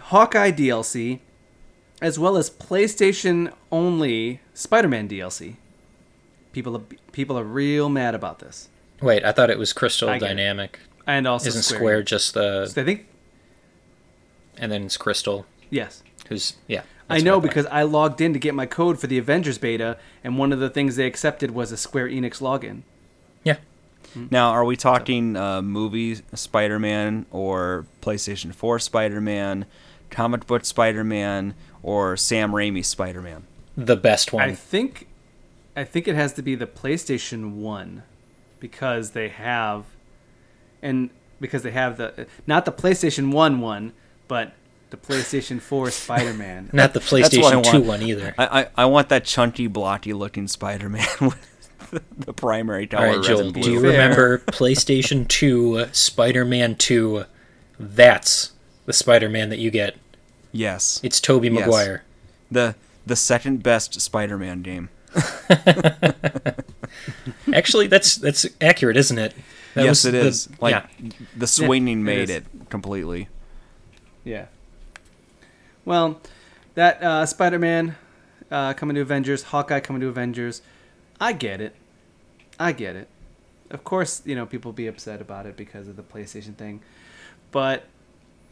Speaker 1: Hawkeye DLC, as well as PlayStation only Spider-Man DLC. People are, people are real mad about this,
Speaker 3: Wait, I thought it was Crystal
Speaker 1: it.
Speaker 3: Dynamic.
Speaker 1: and also
Speaker 3: Isn't
Speaker 1: Square.
Speaker 3: Square just the
Speaker 1: So I think
Speaker 3: and then it's Crystal
Speaker 1: yes.
Speaker 3: who's yeah.
Speaker 1: I know
Speaker 3: what
Speaker 1: because I logged in to get my code for the Avengers beta, and one of the things they accepted was a Square Enix login.
Speaker 3: yeah.
Speaker 2: Now, are we talking uh, movie Spider-Man or PlayStation 4 Spider-Man, comic book Spider-Man, or Sam Raimi Spider-Man?
Speaker 3: The best one.
Speaker 1: I think, I think it has to be the PlayStation One, because they have, and because they have the not the PlayStation One one, but the PlayStation Four Spider-Man. <laughs>
Speaker 3: Not the
Speaker 2: That's what I
Speaker 3: PlayStation 2 one either.
Speaker 2: I, I, I want that chunky, blocky looking Spider-Man <laughs> with the primary
Speaker 3: All
Speaker 2: tower
Speaker 3: right,
Speaker 2: red
Speaker 3: Joel, do you
Speaker 1: Fair.
Speaker 3: remember PlayStation 2 Spider-Man 2? That's the Spider-Man that you get.
Speaker 2: Yes,
Speaker 3: It's Tobey
Speaker 2: Yes.
Speaker 3: Maguire.
Speaker 2: the the second best Spider-Man game. <laughs>
Speaker 3: Actually, that's that's accurate, isn't it? That
Speaker 2: yes,
Speaker 3: was
Speaker 2: it
Speaker 3: the-
Speaker 2: is. Like
Speaker 3: yeah.
Speaker 2: the swinging
Speaker 1: it
Speaker 2: made
Speaker 1: is.
Speaker 2: it completely.
Speaker 1: Yeah. Well, that uh, Spider-Man uh, coming to Avengers, Hawkeye coming to Avengers, I get it. I get it. Of course, you know people be upset about it because of the PlayStation thing, but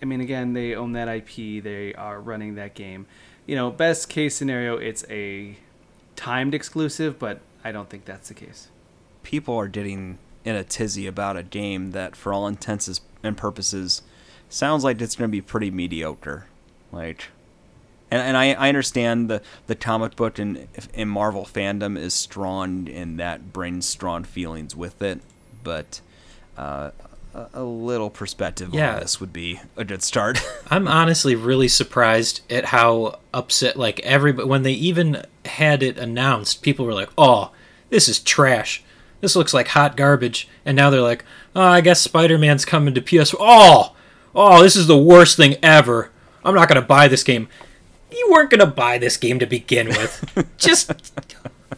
Speaker 1: I mean, again, they own that IP. They are running that game. You know, best case scenario, it's a timed exclusive, but I don't think that's the case.
Speaker 2: people are getting in a tizzy about a game that, for all intents and purposes, sounds like it's going to be pretty mediocre. Like, and, and I, I understand the, the comic book and, and Marvel fandom is strong and that brings strong feelings with it, but uh, a, a little perspective
Speaker 3: Yeah.
Speaker 2: on this would be a good start. <laughs>
Speaker 3: I'm honestly really surprised at how upset like everybody when they even had it announced, people were like, "Oh, this is trash. This looks like hot garbage." And now they're like, "Oh, I guess Spider-Man's coming to PS." Oh, oh, this is the worst thing ever. I'm not gonna buy this game. You weren't gonna buy this game to begin with. <laughs> just,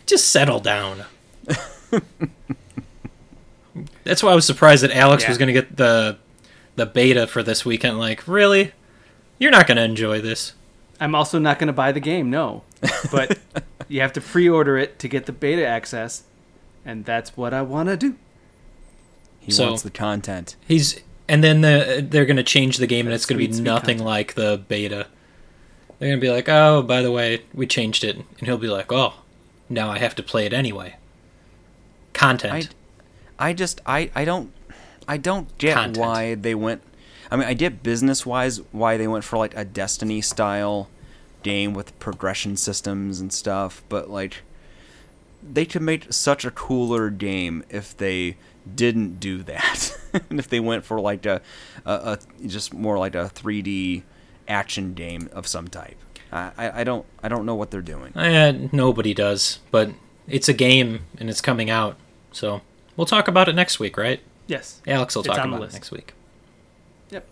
Speaker 3: just settle down. That's why I was surprised that Alex was gonna get the the beta for this weekend. Like, really? You're not gonna enjoy this.
Speaker 1: I'm also not going to buy the game, no. But <laughs> you have to pre-order it to get the beta access, and that's what I want to do.
Speaker 2: he
Speaker 3: So-
Speaker 2: wants the content.
Speaker 3: He's and then the, they're gonna change the game and it's gonna be
Speaker 1: sweet, sweet
Speaker 3: nothing
Speaker 1: content.
Speaker 3: like the beta. They're gonna be like, oh, by the way, we changed it, and he'll be like, oh, now I have to play it anyway. Content.
Speaker 2: I, I just I, I don't I don't get
Speaker 3: Content.
Speaker 2: why they went. I mean, I get business wise why they went for like a Destiny style game with progression systems and stuff, but like they could make such a cooler game if they didn't do that, <laughs> and if they went for like a, a, a just more like a 3D action game of some type. I, I, I don't I don't know what they're doing.
Speaker 3: Eh, nobody does, but it's a game and it's coming out, so we'll talk about it next week, right?
Speaker 1: Yes.
Speaker 3: Alex will
Speaker 1: It's
Speaker 3: talk
Speaker 1: on the
Speaker 3: about it next week.
Speaker 1: Yep.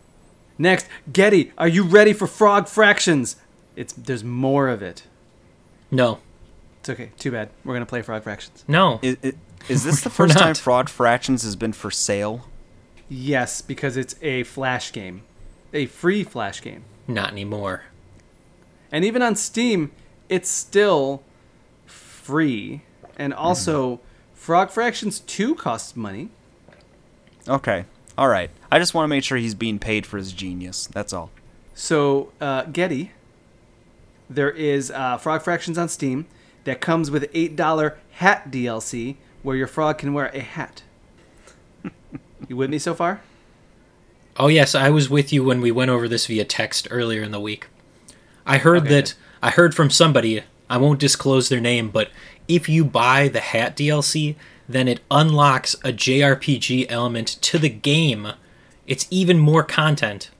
Speaker 1: Next, Getty, are you ready for Frog Fractions? It's there's more of it.
Speaker 3: No,
Speaker 1: It's okay. Too bad. We're gonna play Frog Fractions.
Speaker 3: no,
Speaker 2: Is, is, is this <laughs> the first time
Speaker 3: not.
Speaker 2: Frog Fractions has been for sale?
Speaker 1: Yes, because it's a flash game, a free flash game,
Speaker 3: not anymore.
Speaker 1: and even on Steam, it's still free. And also, Frog Fractions Two costs money.
Speaker 2: Okay. All right. I just want to make sure he's being paid for his genius. That's all.
Speaker 1: So, uh, Getty, there is uh, Frog Fractions on Steam that comes with $8 hat DLC where your frog can wear a hat. you with me so far?
Speaker 3: Oh yes, I was with you when we went over this via text earlier in the week. I heard
Speaker 1: Okay.
Speaker 3: that I heard from somebody, I won't disclose their name, but if you buy the hat DLC, then it unlocks a JRPG element to the game. It's even more content.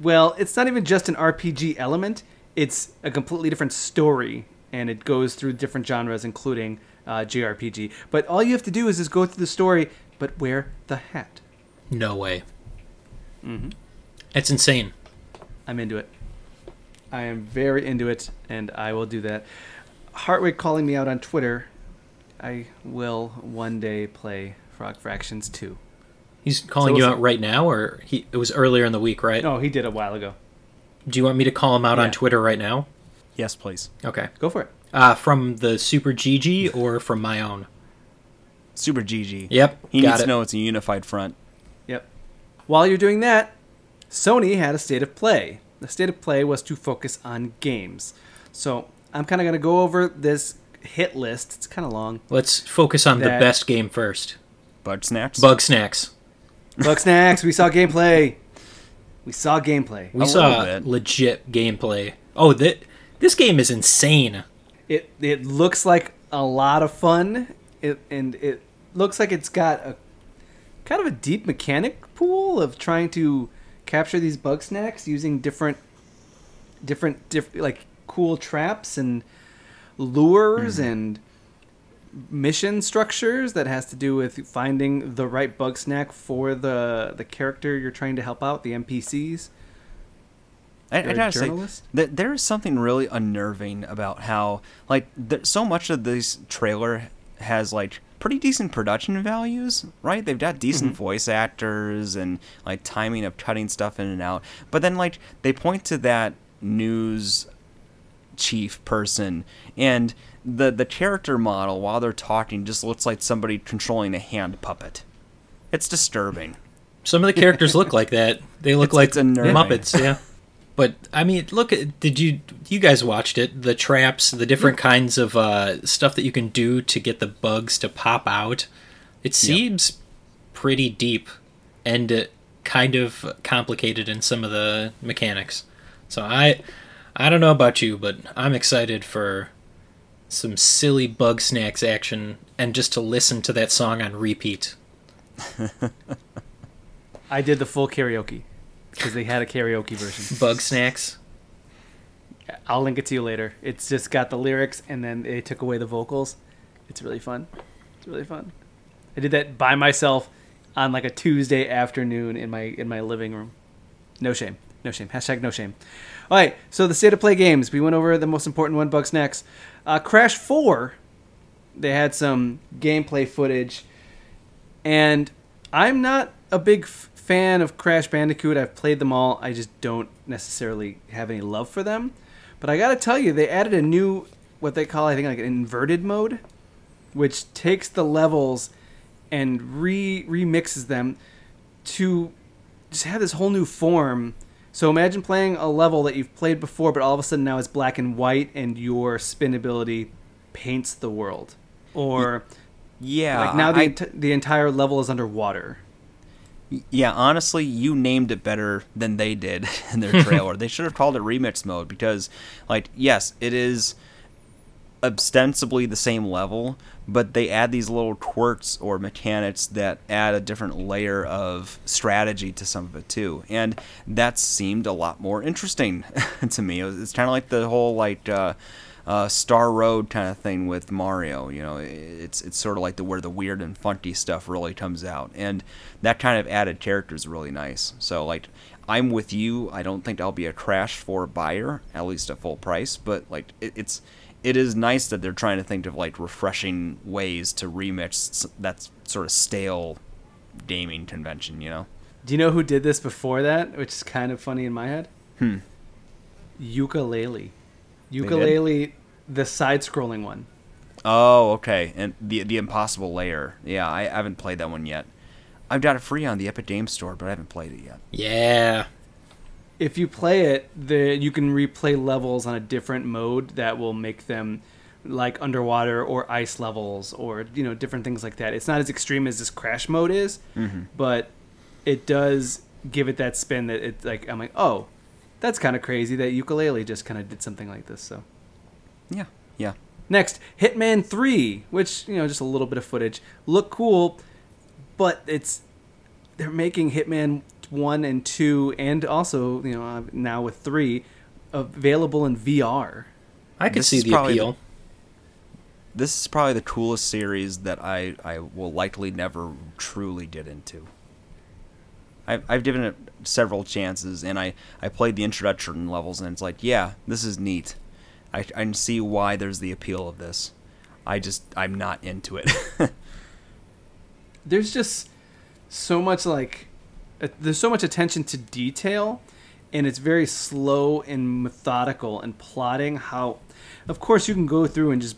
Speaker 1: Well, it's not even just an RPG element, it's a completely different story, and it goes through different genres, including uh, JRPG. But all you have to do is just go through the story, but wear the hat.
Speaker 3: No way.
Speaker 1: Mm-hmm.
Speaker 3: It's insane.
Speaker 1: I'm into it. I am very into it, and I will do that. Hartwig calling me out on Twitter. I will one day play Frog Fractions 2.
Speaker 3: He's calling
Speaker 1: So
Speaker 3: you out right now, or he? It was earlier in the week, right?
Speaker 1: No, he did a while ago.
Speaker 3: Do you want me to call him out
Speaker 1: Yeah.
Speaker 3: on Twitter right now?
Speaker 2: Yes, please.
Speaker 3: Okay.
Speaker 1: Go for it.
Speaker 3: Uh, from the Super GG or from my own?
Speaker 2: Super GG.
Speaker 3: Yep.
Speaker 2: He
Speaker 3: got
Speaker 2: needs
Speaker 3: it.
Speaker 2: to know it's a unified front.
Speaker 1: Yep. While you're doing that, Sony had a state of play. The state of play was to focus on games. So I'm kind of going to go over this hit list. It's kind of long.
Speaker 3: Let's focus on the best game first.
Speaker 2: Bugsnax.
Speaker 3: Bug Snacks.
Speaker 1: Bugsnax, we saw gameplay. We saw gameplay.
Speaker 3: We
Speaker 2: A
Speaker 3: saw legit gameplay. Oh, that this game is insane.
Speaker 1: It it looks like a lot of fun. It and it looks like it's got a kind of a deep mechanic pool of trying to capture these bug snacks using different different diff, like cool traps and lures mm-hmm. and mission structures that has to do with finding the right bug snack for the the character you're trying to help out, the NPCs.
Speaker 2: I, I gotta say
Speaker 1: journalist?
Speaker 2: that there is something really unnerving about how like there, so much of this trailer has like pretty decent production values, right? They've got decent mm-hmm. voice actors and like timing of cutting stuff in and out, but then like they point to that news chief person and the the character model while they're talking just looks like somebody controlling a hand puppet. It's disturbing.
Speaker 3: Some of the characters look like that. They look
Speaker 2: It's-
Speaker 3: like
Speaker 2: it's.
Speaker 3: Muppets. Yeah. But I mean, look at did you you guys watched it? The traps, the different kinds of uh, stuff that you can do to get the bugs to pop out. It seems pretty deep and uh, kind of complicated in some of the mechanics. So I I don't know about you, but I'm excited for some silly Bugsnax action and just to listen to that song on repeat. <laughs>
Speaker 1: I did the full karaoke because they had a karaoke version. <laughs>
Speaker 3: Bugsnax.
Speaker 1: I'll link it to you later. It's just got the lyrics and then they took away the vocals. It's really fun. It's really fun. I did that by myself on like a Tuesday afternoon in my in my living room. No shame. No shame. Hashtag no shame. All right. So the state of play games. We went over the most important one. Bugsnax. Uh, Crash Four. They had some gameplay footage, and I'm not a big f- fan of Crash Bandicoot. I've played them all. I just don't necessarily have any love for them. But I gotta tell you, they added a new what they call I think like an inverted mode, which takes the levels and re remixes them to just have this whole new form. So imagine playing a level that you've played before, but all of a sudden now it's black and white, and your spin ability paints the world. Or
Speaker 2: Yeah,
Speaker 1: like now the
Speaker 2: I-
Speaker 1: the entire level is underwater.
Speaker 2: Yeah, honestly, you named it better than they did <laughs> in their <laughs> trailer. they should have called it remix mode because, like, yes, it is ostensibly the same level, but they add these little quirks or mechanics that add a different layer of strategy to some of it too, and that seemed a lot more interesting <laughs> to me. It was, it's kind of like the whole like. Uh, uh, Star Road kind of thing with Mario. You know, it's it's sort of like the where the weird and funky stuff really comes out, and that kind of added character is really nice. So like, I'm with you. I don't think I'll be a Crash Four buyer, at least at full price. But like, it, it's it is nice that they're trying to think of like refreshing ways to remix that sort of stale gaming convention. You know.
Speaker 1: Do you know who did this before that? Which is kind of funny in my head.
Speaker 2: Hmm.
Speaker 1: Yooka-Laylee. Yooka-Laylee, the side-scrolling one.
Speaker 2: Oh, okay. And the the Impossible Lair. Yeah, I haven't played that one yet. I've got it free on the Epic Games Store, but I haven't played it yet.
Speaker 3: Yeah.
Speaker 1: if you play it, the you can replay levels on a different mode that will make them like underwater or ice levels or you know different things like that. It's not as extreme as this crash mode is, mm-hmm. but it does give it that spin that it's like I'm like oh, that's kind of crazy that Yooka-Laylee just kind of did something like this. So
Speaker 2: Yeah, yeah.
Speaker 1: next, Hitman Three, which you know just a little bit of footage, look cool, but it's they're making Hitman One and Two and also you know uh, now with three available in VR.
Speaker 3: I could
Speaker 2: This
Speaker 3: see the
Speaker 2: probably
Speaker 3: appeal.
Speaker 2: This is probably the coolest series that I, I will likely never truly get into. I've, I've given it several chances, and I, I played the introduction levels, and it's like, yeah, this is neat. I, I can see why there's the appeal of this. I just, I'm not into it. <laughs>
Speaker 1: there's just so much like there's so much attention to detail and it's very slow and methodical and plotting how of course you can go through and just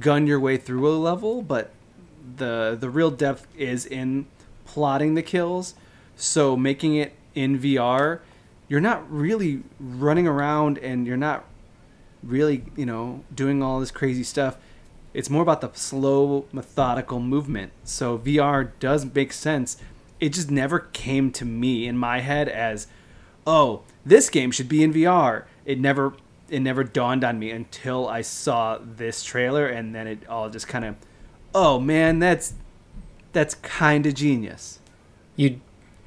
Speaker 1: gun your way through a level but the the real depth is in plotting the kills so making it in VR you're not really running around and you're not really you know doing all this crazy stuff it's more about the slow methodical movement so vr does make sense it just never came to me in my head as oh this game should be in vr it never it never dawned on me until i saw this trailer and then it all just kind of oh man that's that's kind of genius
Speaker 3: You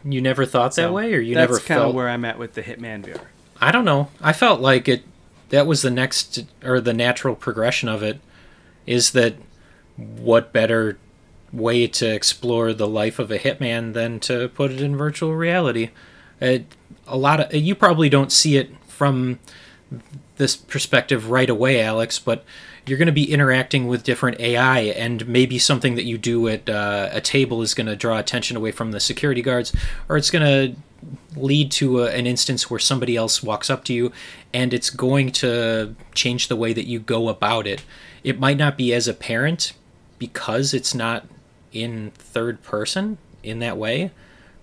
Speaker 3: you never thought that
Speaker 1: So
Speaker 3: way, or you
Speaker 1: that's
Speaker 3: never
Speaker 1: kind of
Speaker 3: felt.
Speaker 1: where i'm at with the hitman vr
Speaker 3: I don't know. I felt like it. That was the next or the natural progression of it. Is that what better way to explore the life of a hitman than to put it in virtual reality? It, a lot of you probably don't see it from this perspective right away, Alex, but you're going to be interacting with different AI, and maybe something that you do at uh, a table is going to draw attention away from the security guards, or it's going to lead to a, an instance where somebody else walks up to you, and it's going to change the way that you go about it. It might not be as apparent because it's not in third person in that way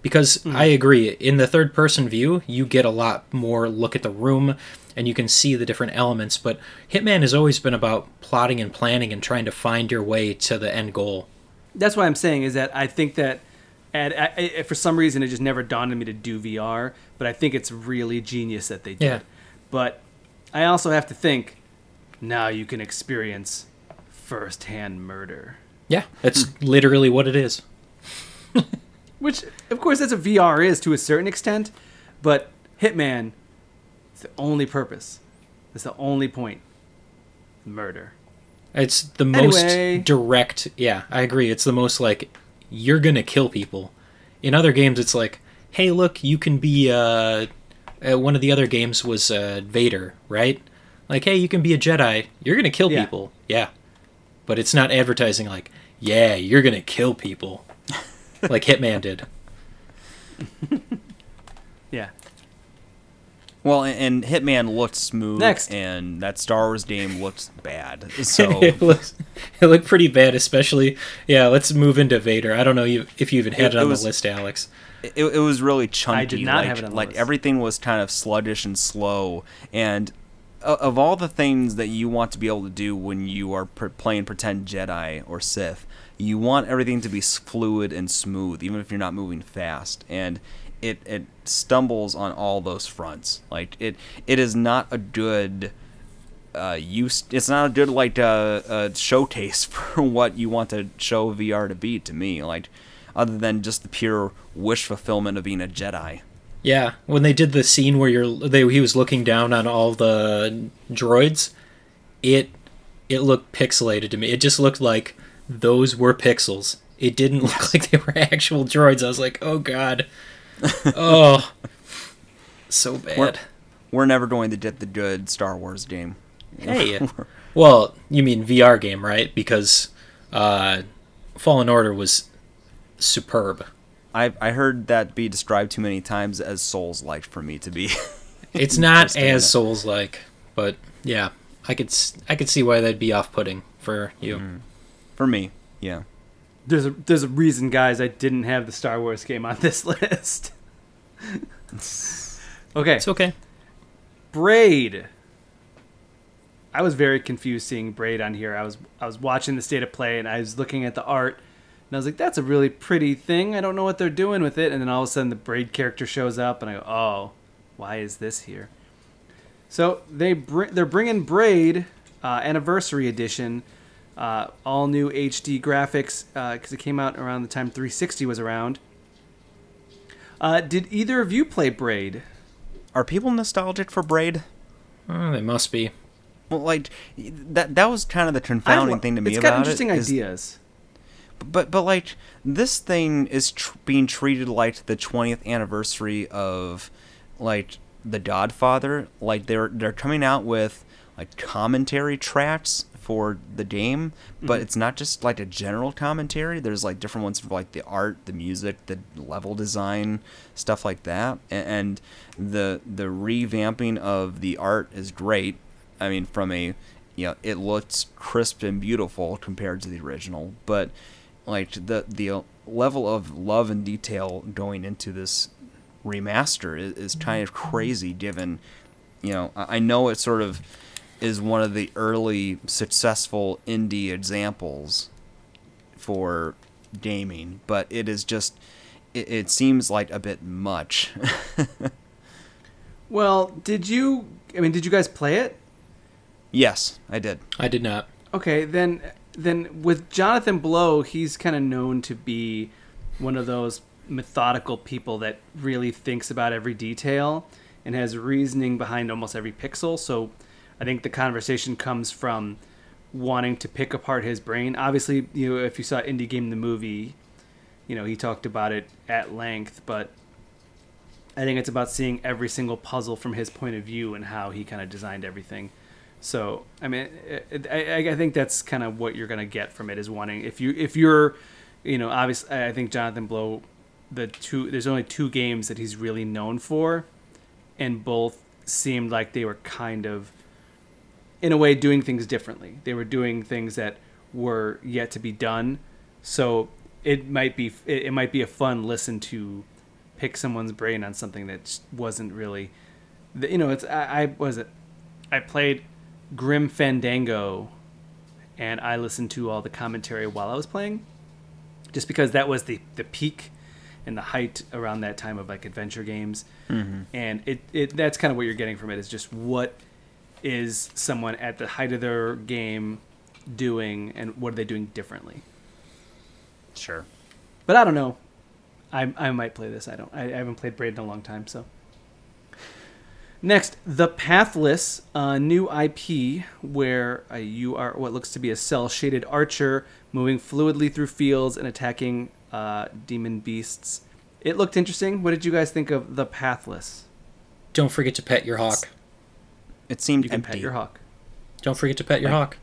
Speaker 3: because hmm. I agree in the third person view you get a lot more look at the room and you can see the different elements but Hitman has always been about plotting and planning and trying to find your way to the end goal.
Speaker 1: that's what I'm saying is that I think that and I, I, for some reason it just never dawned on me to do VR, but I think it's really genius that they did.
Speaker 3: Yeah.
Speaker 1: But I also have to think now you can experience firsthand murder,
Speaker 3: Yeah, <laughs> that's literally what it is. <laughs>
Speaker 1: which of course that's what VR is to a certain extent, but Hitman, it's the only purpose. It's the only point. Murder.
Speaker 3: It's the most direct. Yeah, I agree. It's the most like you're gonna kill people. In other games, it's like, hey, look, you can be. Uh, uh, one of the other games was uh, Vader, right? Like, hey, you can be a Jedi. You're gonna kill
Speaker 1: Yeah.
Speaker 3: people. Yeah, but it's not advertising like, yeah, you're gonna kill people, <laughs> like Hitman did. <laughs>
Speaker 1: Yeah.
Speaker 2: well, and, and Hitman looked smooth,
Speaker 1: Next.
Speaker 2: and that Star Wars game looked bad. <laughs> So
Speaker 3: it looks it looked pretty bad, especially. Yeah, let's move into Vader. I don't know you if you even had
Speaker 2: It-
Speaker 3: it,
Speaker 2: it
Speaker 3: on
Speaker 2: was-
Speaker 3: the list, Alex.
Speaker 2: it, it was really chunky.
Speaker 1: I did not
Speaker 2: like,
Speaker 1: have it on the
Speaker 2: like
Speaker 1: list.
Speaker 2: everything was kind of sluggish and slow. And o- of all the things that you want to be able to do when you are pr- playing pretend Jedi or Sith, you want everything to be fluid and smooth, even if you're not moving fast. And it it stumbles on all those fronts. Like it it is not a good. Uh, use it's not a good like uh, uh, showcase <laughs> for what you want to show VR to be to me like other than just the pure wish fulfillment of being a Jedi.
Speaker 3: Yeah, when they did the scene where you're they he was looking down on all the droids, it it looked pixelated to me. It just looked like those were pixels. It didn't <laughs> look like they were <laughs> actual droids. I was like, "Oh god." <laughs> oh. So bad.
Speaker 2: We're, we're never going to get the good Star Wars game.
Speaker 3: Hey. <laughs> well, you mean VR game, right? Because uh Fallen Order was superb.
Speaker 2: I I heard that be described too many times as Souls like for me to be. <laughs>
Speaker 3: It's not as Souls like, but yeah, I could s- I could see why that'd be off putting for you.
Speaker 2: for me, yeah.
Speaker 1: There's a there's a reason, guys. I didn't have the Star Wars game on <laughs> this list. Okay,
Speaker 3: It's okay.
Speaker 1: Braid. I was very confused seeing Braid on here. I was I was watching the state of play and I was looking at the art and I was like, "That's a really pretty thing. I don't know what they're doing with it." And then all of a sudden, the Braid character shows up, and I go, "Oh, why is this here?" So they br- they're bringing Braid uh, Anniversary Edition, uh, all new HD graphics because it came out around the time 360 was around. Uh, did either of you play Braid?
Speaker 2: Are people nostalgic for Braid?
Speaker 3: Oh, they must be.
Speaker 2: Well, like that that was kind of the confounding
Speaker 1: I-
Speaker 2: thing to me
Speaker 1: it's
Speaker 2: about
Speaker 1: got interesting
Speaker 2: it. is-
Speaker 1: ideas.
Speaker 2: But but like this thing is tr- being treated like the 20th anniversary of like The Godfather. Like they're they're coming out with like commentary tracks for the game, but mm-hmm. it's not just like a general commentary. There's like different ones for like the art, the music, the level design, stuff like that. And the the revamping of the art is great. I mean, from a you know, it looks crisp and beautiful compared to the original, but like the the level of love and detail going into this remaster is, is kind of mm-hmm. crazy given you know I I know it sort of is one of the early successful indie examples for gaming but it is just it, it seems like a bit much <laughs>
Speaker 1: Well, did you? I mean, did you guys play it?
Speaker 2: yes i did
Speaker 3: I did not.
Speaker 1: Okay, then then with Jonathan Blow, he's kind of known to be one of those methodical people that really thinks about every detail and has reasoning behind almost every pixel. So I think the conversation comes from wanting to pick apart his brain. Obviously, you know, if you saw Indie Game the movie, you know, he talked about it at length, but I think it's about seeing every single puzzle from his point of view and how he kind of designed everything. So I mean, I, I think that's kind of what you're gonna get from it is wanting if you if you're, you know, obviously I think Jonathan Blow, the two there's only two games that he's really known for, and both seemed like they were kind of, in a way, doing things differently. They were doing things that were yet to be done, so it might be it, it might be a fun listen to pick someone's brain on something that wasn't really, you know, it's I, I was it, I played Grim Fandango, and I listened to all the commentary while I was playing, just because that was the the peak and the height around that time of like adventure games, mm-hmm. and it, it that's kind of what you're getting from it is just what is someone at the height of their game doing and what are they doing differently.
Speaker 2: sure
Speaker 1: But I don't know. I I might play this. I don't. I, I haven't played Braid in a long time. So next, the Pathless, uh, new IP where uh, you are what looks to be a cell shaded archer moving fluidly through fields and attacking uh, demon beasts. It looked interesting. What did you guys think of the Pathless?
Speaker 3: Don't forget to pet your hawk.
Speaker 2: It seemed
Speaker 1: You can
Speaker 2: empty
Speaker 1: pet your hawk.
Speaker 3: Don't forget to pet your
Speaker 2: Like-
Speaker 3: hawk.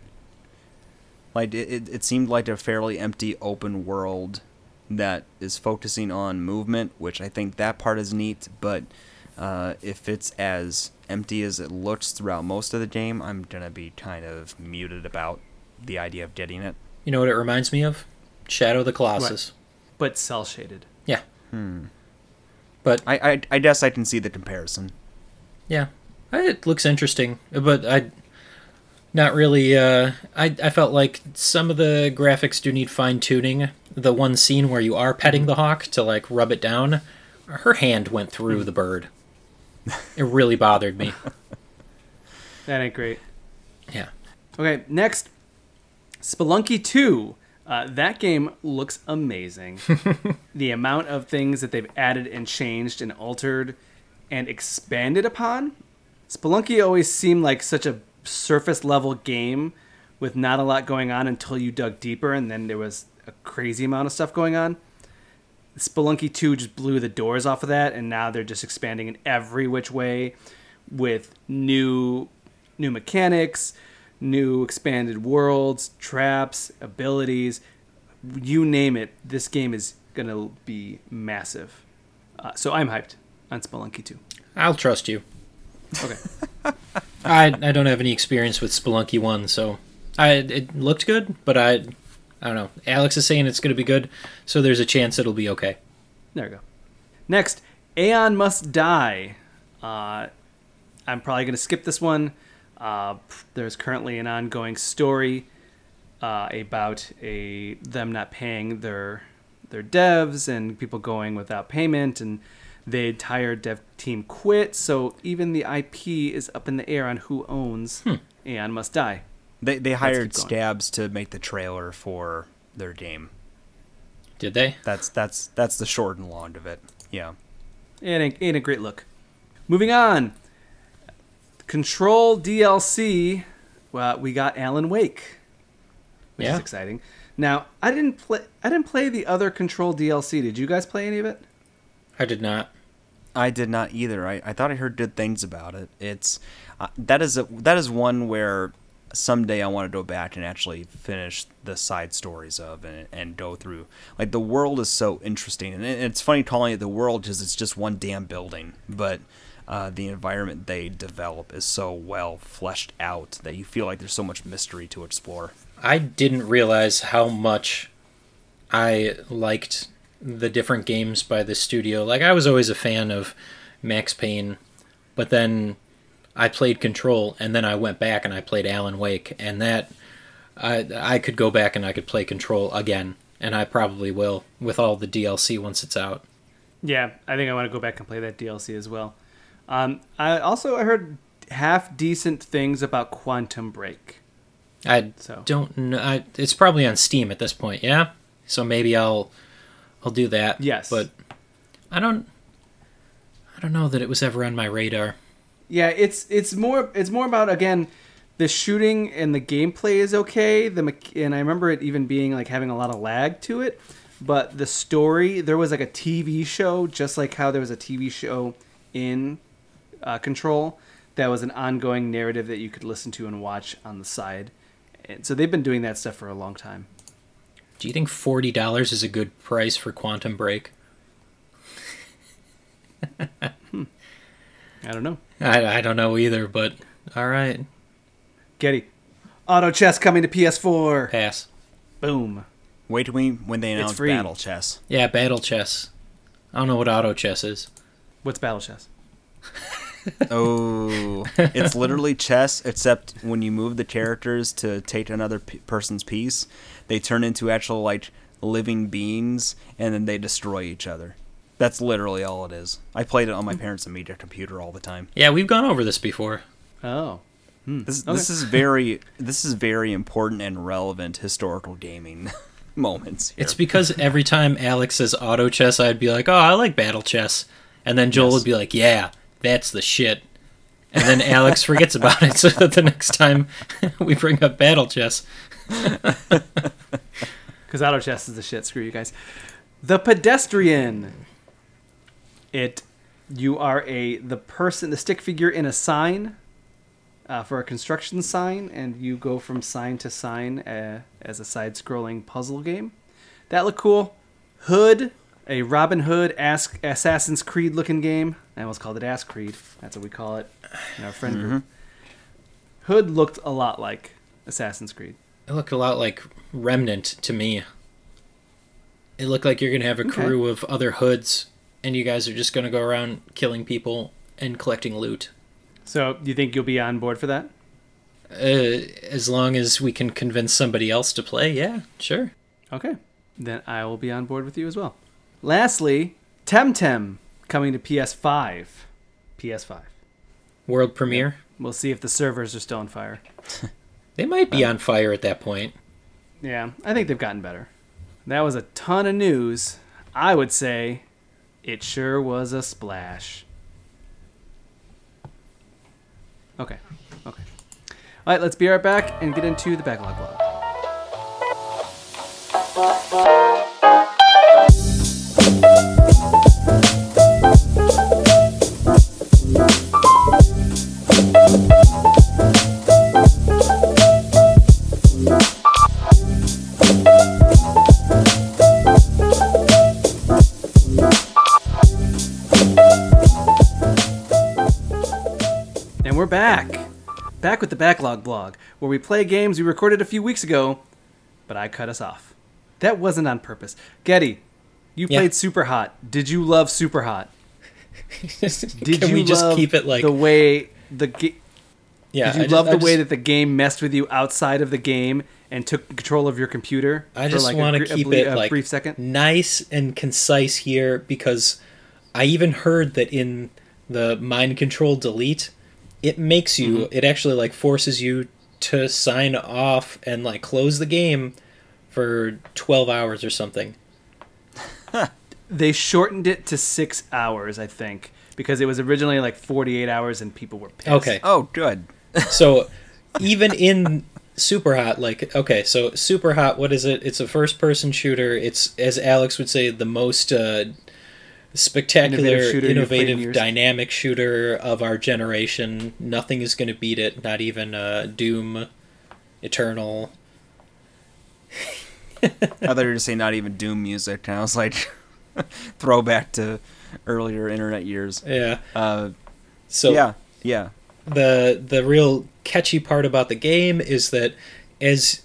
Speaker 2: Like it, it, it seemed like a fairly empty open world that is focusing on movement, which I think that part is neat. But uh, if it's as empty as it looks throughout most of the game, I'm gonna be kind of muted about the idea of getting it.
Speaker 3: You know what it reminds me of? Shadow of the Colossus.
Speaker 1: But cell shaded.
Speaker 3: Yeah.
Speaker 2: Hmm.
Speaker 3: But
Speaker 2: I, I I guess I can see the comparison.
Speaker 3: yeah, it looks interesting. But I, not really. Uh, I I felt like some of the graphics do need fine tuning. The one scene where you are petting the hawk to like rub it down, her hand went through the bird. <laughs> It really bothered me. <laughs>
Speaker 1: That ain't great.
Speaker 3: Yeah.
Speaker 1: Okay, next, Spelunky 2. Uh, that game looks amazing. <laughs> the amount of things that they've added and changed and altered and expanded upon. Spelunky always seemed like such a surface level game with not a lot going on until you dug deeper, and then there was a crazy amount of stuff going on. Spelunky 2 just blew the doors off of that, and now they're just expanding in every which way with new new mechanics, new expanded worlds, traps, abilities, you name it. This game is gonna be massive. Uh, so I'm hyped on Spelunky 2.
Speaker 3: I'll trust you.
Speaker 1: Okay. <laughs>
Speaker 3: I I don't have any experience with Spelunky one, so I it looked good, but I I don't know. Alex is saying it's going to be good, so there's a chance it'll be okay.
Speaker 1: There we go. Next, Aeon Must Die. Uh, I'm probably going to skip this one. Uh, there's currently an ongoing story uh, about a them not paying their their devs and people going without payment and the entire dev team quit. So even the IP is up in the air on who owns hmm. Aeon Must Die.
Speaker 2: They they hired. Stabs to make the trailer for their game.
Speaker 3: Did they?
Speaker 2: That's that's that's the short and long of it. Yeah.
Speaker 1: It ain't, ain't a great look. Moving on. Control DLC. Well, we got Alan Wake, which
Speaker 3: Yeah.
Speaker 1: is exciting. Now, I didn't play. I didn't play the other Control DLC. Did you guys play any of it?
Speaker 3: I did not.
Speaker 2: I did not either. I, I thought I heard good things about it. It's uh, that is a that is one where someday I want to go back and actually finish the side stories of and, and go through. Like the world is so interesting, and it's funny calling it the world because it's just one damn building, but uh, the environment they develop is so well fleshed out that you feel like there's so much mystery to explore.
Speaker 3: I didn't realize how much I liked the different games by the studio. Like I was always a fan of Max Payne, but then I played Control and then I went back and I played Alan Wake and that I I could go back and I could play Control again and I probably will with all the DLC once it's out.
Speaker 1: Yeah, I think I want to go back and play that DLC as well. Um, I also I heard half decent things about Quantum Break.
Speaker 3: I
Speaker 1: So
Speaker 3: don't know. I, it's probably on Steam at this point, yeah. So maybe I'll I'll do that.
Speaker 1: Yes.
Speaker 3: but I don't I don't know that it was ever on my radar.
Speaker 1: Yeah, it's it's more it's more about again the shooting and the gameplay is okay. The and I remember it even being like having a lot of lag to it, but the story there was like a TV show just like how there was a TV show in uh, Control that was an ongoing narrative that you could listen to and watch on the side. And so they've been doing that stuff for a long time.
Speaker 3: Do you think forty dollars is a good price for Quantum Break? <laughs>
Speaker 1: I don't know.
Speaker 3: I, I don't know either, but all right,
Speaker 1: Getty, auto chess coming to PS4.
Speaker 3: pass.
Speaker 1: Boom.
Speaker 2: Wait till we when they
Speaker 1: It's
Speaker 2: announce
Speaker 1: free.
Speaker 2: Battle Chess.
Speaker 3: Yeah, Battle Chess. I don't know what Auto Chess is.
Speaker 1: What's battle chess? <laughs>
Speaker 2: Oh, <laughs> it's literally chess, except when you move the characters to take another p- person's piece, they turn into actual like living beings, and then they destroy each other. That's literally all it is. I played it on my hmm. parents' Amiga computer all the time.
Speaker 3: Yeah, we've gone over this before.
Speaker 1: Oh. Hmm.
Speaker 2: This
Speaker 1: Okay.
Speaker 2: this is very this is very important and relevant historical gaming <laughs> moments. Here.
Speaker 3: It's because every time Alex says Auto Chess, I'd be like, "Oh, I like Battle Chess," and then Joel
Speaker 2: Yes.
Speaker 3: would be like, "Yeah, that's the shit." And then Alex forgets about it, so that the next time <laughs> we bring up Battle Chess, <laughs>
Speaker 1: Because auto chess is the shit. Screw you guys. The pedestrian. It, you are a the person, the stick figure in a sign, uh, for a construction sign, and you go from sign to sign uh, as a side-scrolling puzzle game. That looked cool. Hood, a Robin Hood Ask Assassin's Creed looking game. I almost called it Ask Creed. That's what we call it in our friend group. Hood looked a lot like Assassin's Creed.
Speaker 3: it looked a lot like Remnant to me. It looked like you're gonna have a
Speaker 1: Okay.
Speaker 3: crew of other hoods, and you guys are just gonna go around killing people and collecting loot.
Speaker 1: So, you think you'll be on board for that?
Speaker 3: Uh, as long as we can convince somebody else to play, yeah, sure.
Speaker 1: Okay. Then I will be on board with you as well. Lastly, Temtem coming to PS5. PS5.
Speaker 3: World premiere.
Speaker 1: We'll see if the servers are still on fire. <laughs>
Speaker 3: They might be uh, on fire at that point.
Speaker 1: Yeah, I think they've gotten better. That was a ton of news. I would say it sure was a splash. Okay. Okay. All right, let's be right back and get into the backlog blog. We're back. Back with the backlog blog, where we play games we recorded a few weeks ago, but I cut us off. That wasn't on purpose. Getty, you
Speaker 3: Yeah.
Speaker 1: played Super Hot. Did you love Super Hot? <laughs> Did
Speaker 3: Can
Speaker 1: you
Speaker 3: we just keep it like
Speaker 1: the way the ga-
Speaker 3: yeah?
Speaker 1: Did you
Speaker 3: I just-
Speaker 1: love
Speaker 3: I
Speaker 1: the way
Speaker 3: just-
Speaker 1: that the game messed with you outside of the game and took control of your computer?
Speaker 3: I just
Speaker 1: like, a
Speaker 3: want to
Speaker 1: a
Speaker 3: keep
Speaker 1: ble-
Speaker 3: it
Speaker 1: a
Speaker 3: like
Speaker 1: brief second.
Speaker 3: nice and concise here because I even heard that in the mind control delete, it makes you
Speaker 1: Mm-hmm.
Speaker 3: it actually like forces you to sign off and like close the game for 12 hours or something. <laughs>
Speaker 1: They shortened it to six hours, I think, because it was originally like forty-eight hours, and people were pissed.
Speaker 3: Okay.
Speaker 2: Oh, good. <laughs>
Speaker 3: So even in super hot like okay so super hot what is it it's a first person shooter it's as alex would say the most uh, spectacular
Speaker 1: Innovative shooter you've played in
Speaker 3: innovative dynamic shooter of our generation nothing is going to beat it not even uh, doom eternal
Speaker 2: I thought you were to say not even Doom music, and I was like, <laughs> throwback to earlier internet years.
Speaker 3: yeah
Speaker 2: Uh,
Speaker 3: so
Speaker 2: yeah, yeah.
Speaker 3: the the real catchy part about the game is that as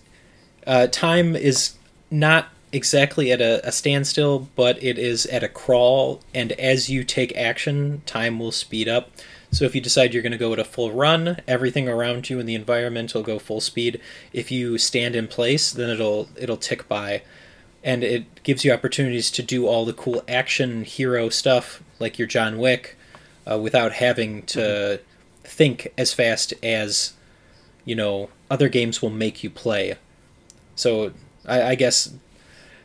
Speaker 3: uh, time is not exactly at a, a standstill, but it is at a crawl, and as you take action, time will speed up. So if you decide you're going to go at a full run, everything around you in the environment will go full speed. If you stand in place, then it'll it'll tick by, and it gives you opportunities to do all the cool action hero stuff like your John Wick, uh, without having to think as fast as you know other games will make you play. So I, I guess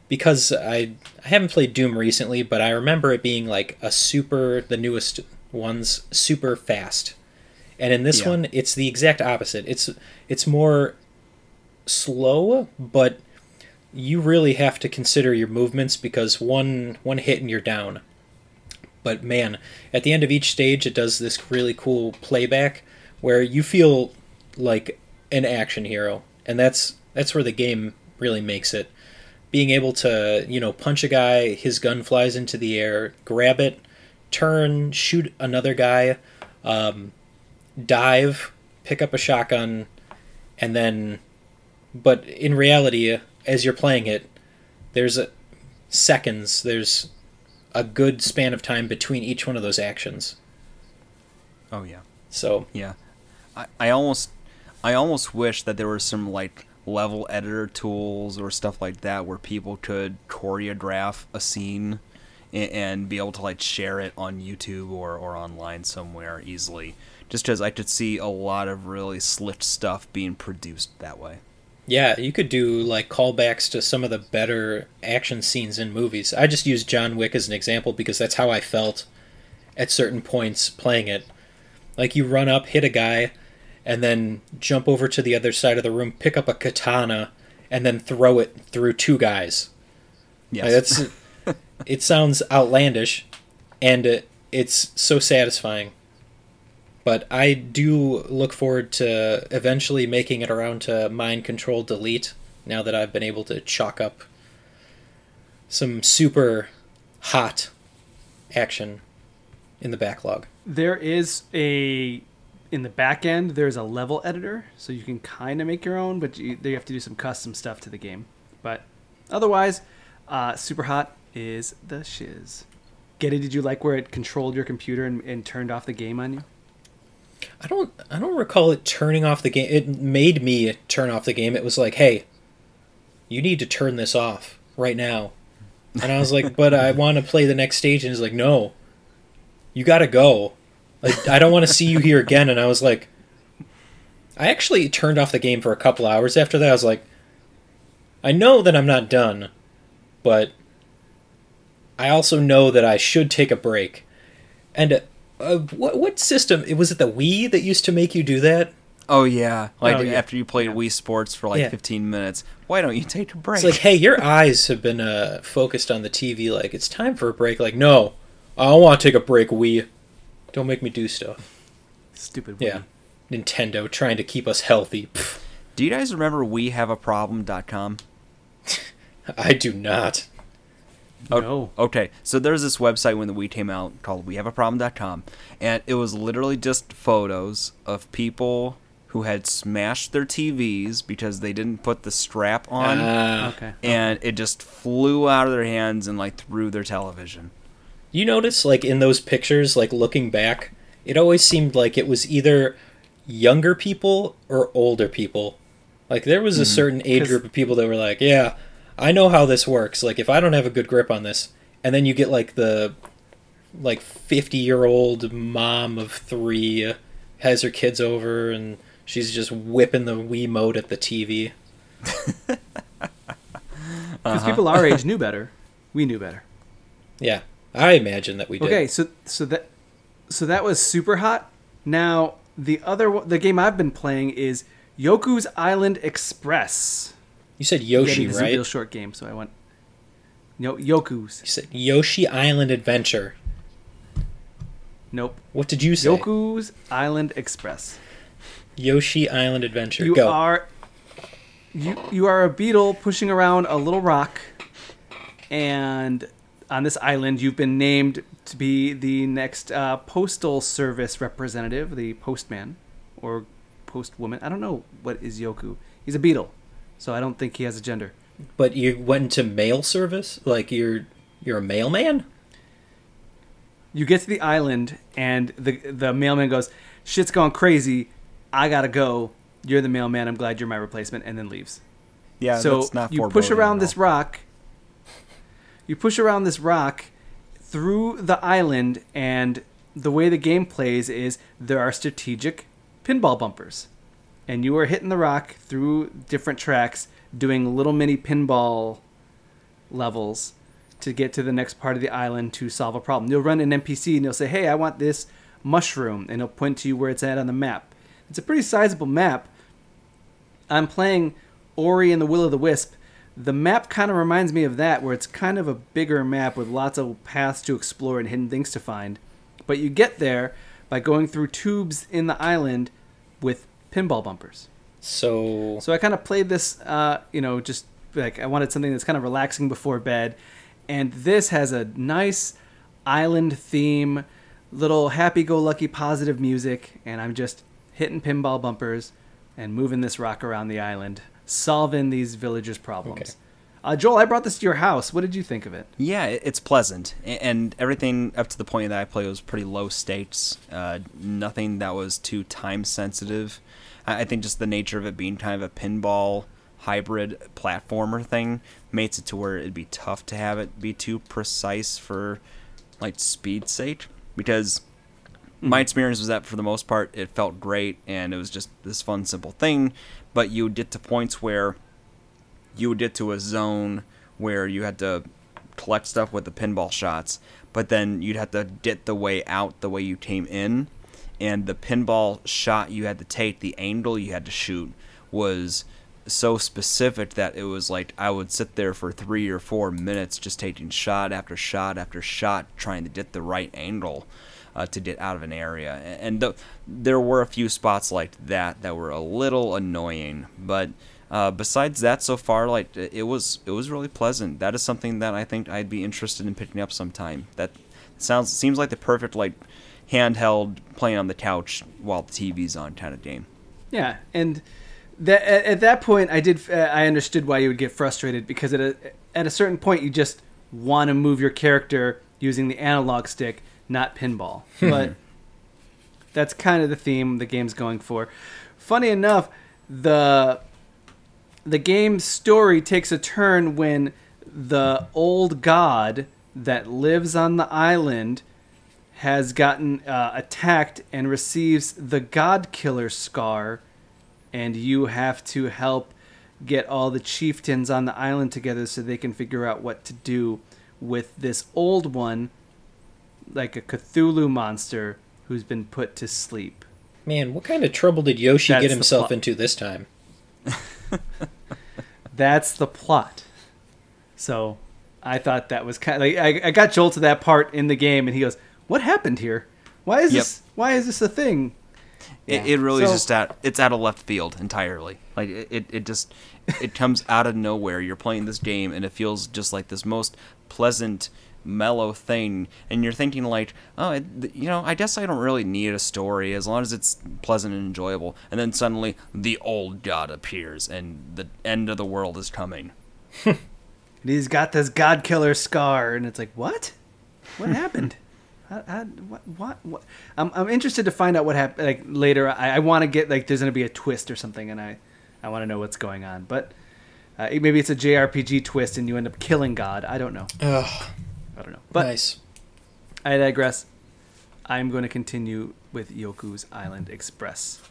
Speaker 3: because I I haven't played Doom recently, but I remember it being like a super the newest ones super fast. And in this
Speaker 2: Yeah.
Speaker 3: one it's the exact opposite. It's it's more slow, but you really have to consider your movements because one one hit and you're down. But man, at the end of each stage, it does this really cool playback where you feel like an action hero, and that's that's where the game really makes it. Being able to, you know, punch a guy, his gun flies into the air, grab it, turn, shoot another guy, um, dive, pick up a shotgun, and then. But in reality, as you're playing it, there's a, seconds. There's a good span of time between each one of those actions.
Speaker 2: Oh, yeah.
Speaker 3: So
Speaker 2: Yeah, I, I almost I almost wish that there were some like level editor tools or stuff like that where people could choreograph a scene and, and be able to like share it on YouTube or, or online somewhere easily. Just because I could see a lot of really slick stuff being produced that way.
Speaker 3: yeah, you could do like callbacks to some of the better action scenes in movies. I just use John Wick as an example because that's how I felt at certain points playing it. Like you run up, hit a guy, and then jump over to the other side of the room, pick up a katana, and then throw it through two guys.
Speaker 2: Yes,
Speaker 3: Like, that's <laughs> it sounds outlandish, and it, it's so satisfying. But I do look forward to eventually making it around to mind control delete. Now that I've been able to chalk up some super hot action in the backlog.
Speaker 1: There is a in the back end. There's a level editor, so you can kind of make your own, but you, you have to do some custom stuff to the game. But otherwise, uh, super hot is the shiz. Getty, did you like where it controlled your computer and, and turned off the game on you?
Speaker 3: I don't I don't recall it turning off the game. It made me turn off the game. It was like, "Hey, you need to turn this off right now." And I was like, <laughs> "But I want to play the next stage." And he's like, "No. You got to go. Like I don't want to see you here again." And I was like I actually turned off the game for a couple hours after that. I was like I know that I'm not done, but I also know that I should take a break. And uh, what what system? Was it the Wii that used to make you do that?
Speaker 2: Oh yeah, like
Speaker 1: Oh, yeah.
Speaker 2: after you played
Speaker 1: Yeah.
Speaker 2: Wii Sports for like
Speaker 3: Yeah.
Speaker 2: 15 minutes, why don't you take a break?
Speaker 3: It's like, hey, your eyes have been uh, focused on the TV. Like, it's time for a break. Like, no, I don't want to take a break. Wii, don't make me do stuff.
Speaker 1: Stupid.
Speaker 3: Yeah, Nintendo trying to keep us healthy. Pff,
Speaker 2: Do you guys remember WiiHaveAProblem.com? <laughs>
Speaker 3: I do not.
Speaker 2: Oh,
Speaker 1: No.
Speaker 2: Okay, so there's this website when the Wii came out called WiiHaveAProblem.com, and it was literally just photos of people who had smashed their TVs because they didn't put the strap on,
Speaker 3: Ah,
Speaker 1: Okay.
Speaker 2: and it just flew out of their hands and like through their television.
Speaker 3: You notice, like in those pictures, like looking back, it always seemed like it was either younger people or older people. Like there was a certain age group of people that were like, "Yeah, I know how this works. Like if I don't have a good grip on this," and then you get like the like fifty year old mom of three uh, has her kids over and she's just whipping the Wiimote at the TV.
Speaker 1: Because <laughs> people our <laughs> age knew better. We knew better.
Speaker 3: Yeah, I imagine that we did.
Speaker 1: Okay, so so that so that was super hot. Now the other the game I've been playing is Yoku's Island Express.
Speaker 3: you said Yoshi,
Speaker 1: it's a
Speaker 3: right?
Speaker 1: real short game, so I went. No, Yoku's.
Speaker 3: You said Yoshi Island Adventure.
Speaker 1: Nope.
Speaker 3: What did you say?
Speaker 1: Yoku's Island Express.
Speaker 3: Yoshi Island Adventure.
Speaker 1: You
Speaker 3: Go.
Speaker 1: are you you are a beetle pushing around a little rock, and on this island you've been named to be the next uh, postal service representative, the postman or postwoman. I don't know what is Yoku. He's a beetle, so I don't think he has a gender.
Speaker 3: But you went into mail service? Like you're you're a mailman?
Speaker 1: You get to the island, and the the mailman goes, "Shit's gone crazy. I gotta go. You're the mailman. I'm glad you're my replacement," and then leaves.
Speaker 2: Yeah,
Speaker 1: so
Speaker 2: that's not
Speaker 1: you push around this rock. You push around this rock through the island, and the way the game plays is there are strategic pinball bumpers, and you are hitting the rock through different tracks, doing little mini pinball levels to get to the next part of the island to solve a problem. You'll run an NPC and you'll say, "Hey, I want this mushroom," and he'll point to you where it's at on the map. It's a pretty sizable map. I'm playing Ori and the Will of the Wisp. The map kind of reminds me of that, where it's kind of a bigger map with lots of paths to explore and hidden things to find. But you get there by going through tubes in the island with pinball bumpers.
Speaker 3: So
Speaker 1: So I kind of played this, uh, you know, just like I wanted something that's kind of relaxing before bed. And this has a nice island theme, little happy go lucky positive music. And I'm just hitting pinball bumpers and moving this rock around the island, solving these villagers' problems.
Speaker 3: Okay.
Speaker 1: Uh, Joel, I brought this to your house. What did you think of it?
Speaker 2: Yeah, it's pleasant, and everything up to the point that I played was pretty low stakes. Uh, nothing that was too time sensitive. I I think just the nature of it being kind of a pinball hybrid platformer thing makes it to where it'd be tough to have it be too precise for like speed's sake because my experience was that for the most part it felt great and it was just this fun simple thing but you would get to points where you would get to a zone where you had to collect stuff with the pinball shots, but then you'd have to get the way out the way you came in, and the pinball shot you had to take, the angle you had to shoot, was so specific that it was like I would sit there for three or four minutes just taking shot after shot after shot, trying to get the right angle uh, to get out of an area. And th- there were a few spots like that that were a little annoying, but uh, besides that, so far, like it was, it was really pleasant. That is something that I think I'd be interested in picking up sometime. That sounds seems like the perfect like handheld playing on the couch while the TV's on kind of game.
Speaker 1: Yeah, and that at, at that point, I did. Uh, I understood why you would get frustrated because at a at a certain point, you just want to move your character using the analog stick, not pinball. <laughs> but that's kind of the theme the game's going for. Funny enough, the the game's story takes a turn when the old god that lives on the island has gotten uh, attacked and receives the God Killer scar, and you have to help get all the chieftains on the island together so they can figure out what to do with this old one, like a Cthulhu monster who's been put to sleep.
Speaker 3: man, what kind of trouble did Yoshi
Speaker 1: That's
Speaker 3: get himself
Speaker 1: plot.
Speaker 3: into this time? <laughs>
Speaker 1: That's the plot. So I thought that was kind of like I, I got Joel to that part in the game, and he goes, "What happened here? Why is
Speaker 2: Yep.
Speaker 1: this? Why is this a thing?"
Speaker 2: It,
Speaker 1: Yeah.
Speaker 2: it really is
Speaker 1: So-
Speaker 2: just at it's out of left field entirely. Like it, it, it just it comes out of nowhere. You're playing this game and it feels just like this most pleasant, mellow thing, and you're thinking like, oh, it, you know, I guess I don't really need a story as long as it's pleasant and enjoyable. And then suddenly the old god appears and the end of the world is coming.
Speaker 1: And <laughs> he's got this God Killer scar, and it's like, what? What <laughs> happened? I, I, what, what, what? I'm, I'm interested to find out what happened. Like later, I, I want to get like there's gonna be a twist or something, and I, I want to know what's going on. But uh, maybe it's a JRPG twist, and you end up killing God. I don't know.
Speaker 3: Ugh,
Speaker 1: I don't know. But
Speaker 3: nice.
Speaker 1: I digress. I'm going to continue with Yoku's Island Express.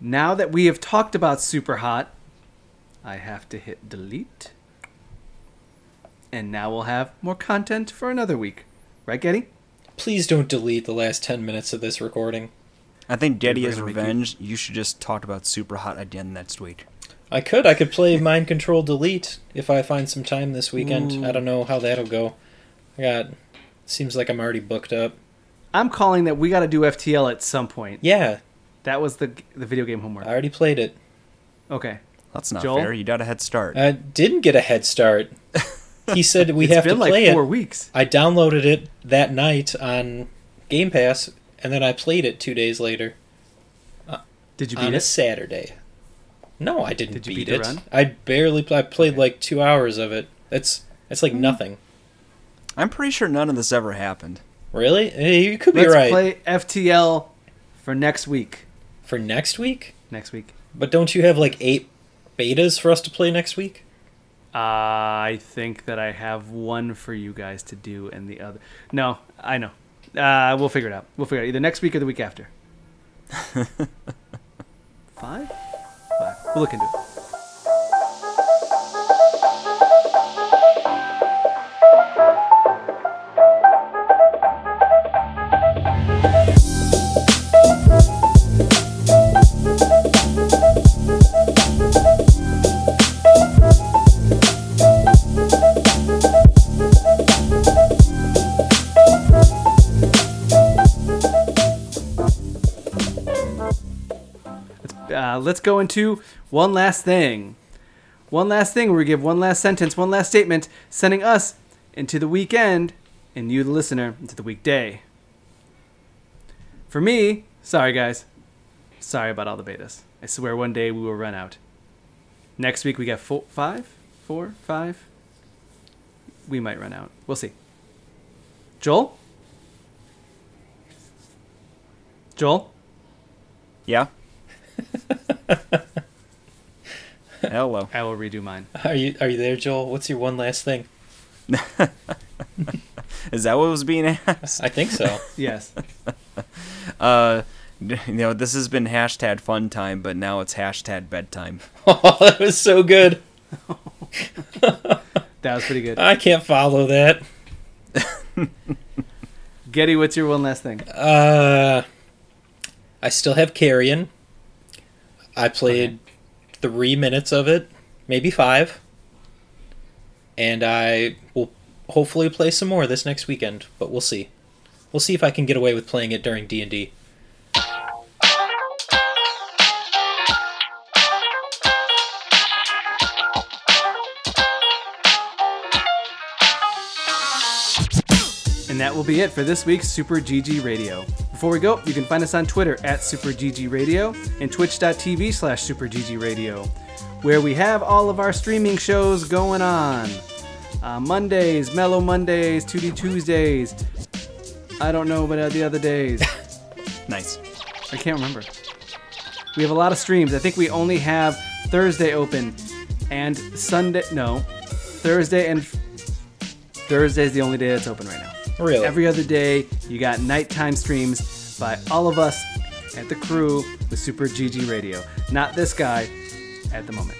Speaker 1: Now that we have talked about Super Hot, I have to hit delete. And now we'll have more content for another week. Right, Getty?
Speaker 3: Please don't delete the last 10 minutes of this recording.
Speaker 2: I think Daddy
Speaker 1: We're
Speaker 2: is
Speaker 1: gonna you-
Speaker 2: revenge. You should just talk about Super Hot again next week.
Speaker 3: I could. I could play Mind Control Delete if I find some time this weekend.
Speaker 1: Ooh.
Speaker 3: I don't know how that'll go. I got. Seems like I'm already booked up.
Speaker 1: I'm calling that we got to do FTL at some point.
Speaker 3: Yeah,
Speaker 1: That was the the video game homework.
Speaker 3: I already played it.
Speaker 1: Okay.
Speaker 2: That's not
Speaker 1: Joel?
Speaker 2: fair. You got a head start.
Speaker 3: I didn't get a head start. <laughs> He said we
Speaker 1: It's
Speaker 3: have
Speaker 1: been
Speaker 3: to
Speaker 1: like
Speaker 3: play
Speaker 1: four
Speaker 3: it.
Speaker 1: weeks.
Speaker 3: I downloaded it that night on Game Pass, and then I played it two days later
Speaker 1: Did you
Speaker 3: on
Speaker 1: beat
Speaker 3: a? Saturday. No, I didn't
Speaker 1: Did you
Speaker 3: beat,
Speaker 1: beat the
Speaker 3: it.
Speaker 1: run?
Speaker 3: I barely. I played
Speaker 1: Okay.
Speaker 3: Like two hours of it. That's that's like nothing.
Speaker 2: I'm pretty sure none of this ever happened.
Speaker 3: Really? Hey, you could be
Speaker 1: Let's
Speaker 3: right.
Speaker 1: play FTL for next week.
Speaker 3: For next week?
Speaker 1: Next week.
Speaker 3: But don't you have like eight betas for us to play next week?
Speaker 1: I think that I have one for you guys to do, and the other. No, I know. Uh, we'll figure it out. We'll figure it out either next week or the week after. <laughs> Five? We'll look into it. Uh, let's go into one last thing. One last thing where we give one last sentence, one last statement, sending us into the weekend and you, the listener, into the weekday. For me, sorry guys. Sorry about all the betas. I swear one day we will run out. Next week we got four, five, four, five. We might run out. We'll see. Joel? Joel?
Speaker 2: Yeah? <laughs> Hello.
Speaker 1: I will redo mine.
Speaker 3: Are you are you there, Joel? What's your one last thing? <laughs>
Speaker 2: Is that what was being asked?
Speaker 3: I think so.
Speaker 1: Yes. <laughs>
Speaker 2: Uh, you know, this has been hashtag fun time, but now it's hashtag bedtime. <laughs>
Speaker 3: oh, that was so good.
Speaker 1: That was pretty good.
Speaker 3: I can't follow that.
Speaker 1: Getty, what's your one last thing?
Speaker 3: Uh, I still have Carrion. I played three minutes of it, maybe five, and I will hopefully play some more this next weekend. But we'll see. We'll see if I can get away with playing it during D and D.
Speaker 1: And that will be it for this week's Super GG Radio. Before we go, you can find us on Twitter at Super GG Radio and twitch.tv slash Super GG Radio, where we have all of our streaming shows going on. Uh, Mondays, Mellow Mondays, 2D Tuesdays. I don't know, but uh, the other days. <laughs>
Speaker 2: Nice.
Speaker 1: I can't remember. We have a lot of streams. I think we only have Thursday open and Sunday. No, Thursday and Thursday is the only day that's open right now.
Speaker 3: Really?
Speaker 1: Every other day, you got nighttime streams by all of us at the crew with Super GG Radio. Not this guy at the moment.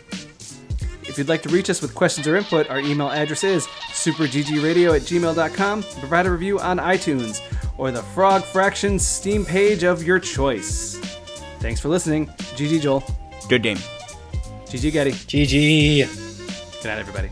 Speaker 1: If you'd like to reach us with questions or input, our email address is superggradio at gmail.com. Provide a review on iTunes or the Frog Fractions Steam page of your choice. Thanks for listening. GG Joel.
Speaker 2: Good game.
Speaker 1: GG Getty.
Speaker 3: GG.
Speaker 1: Good night, everybody.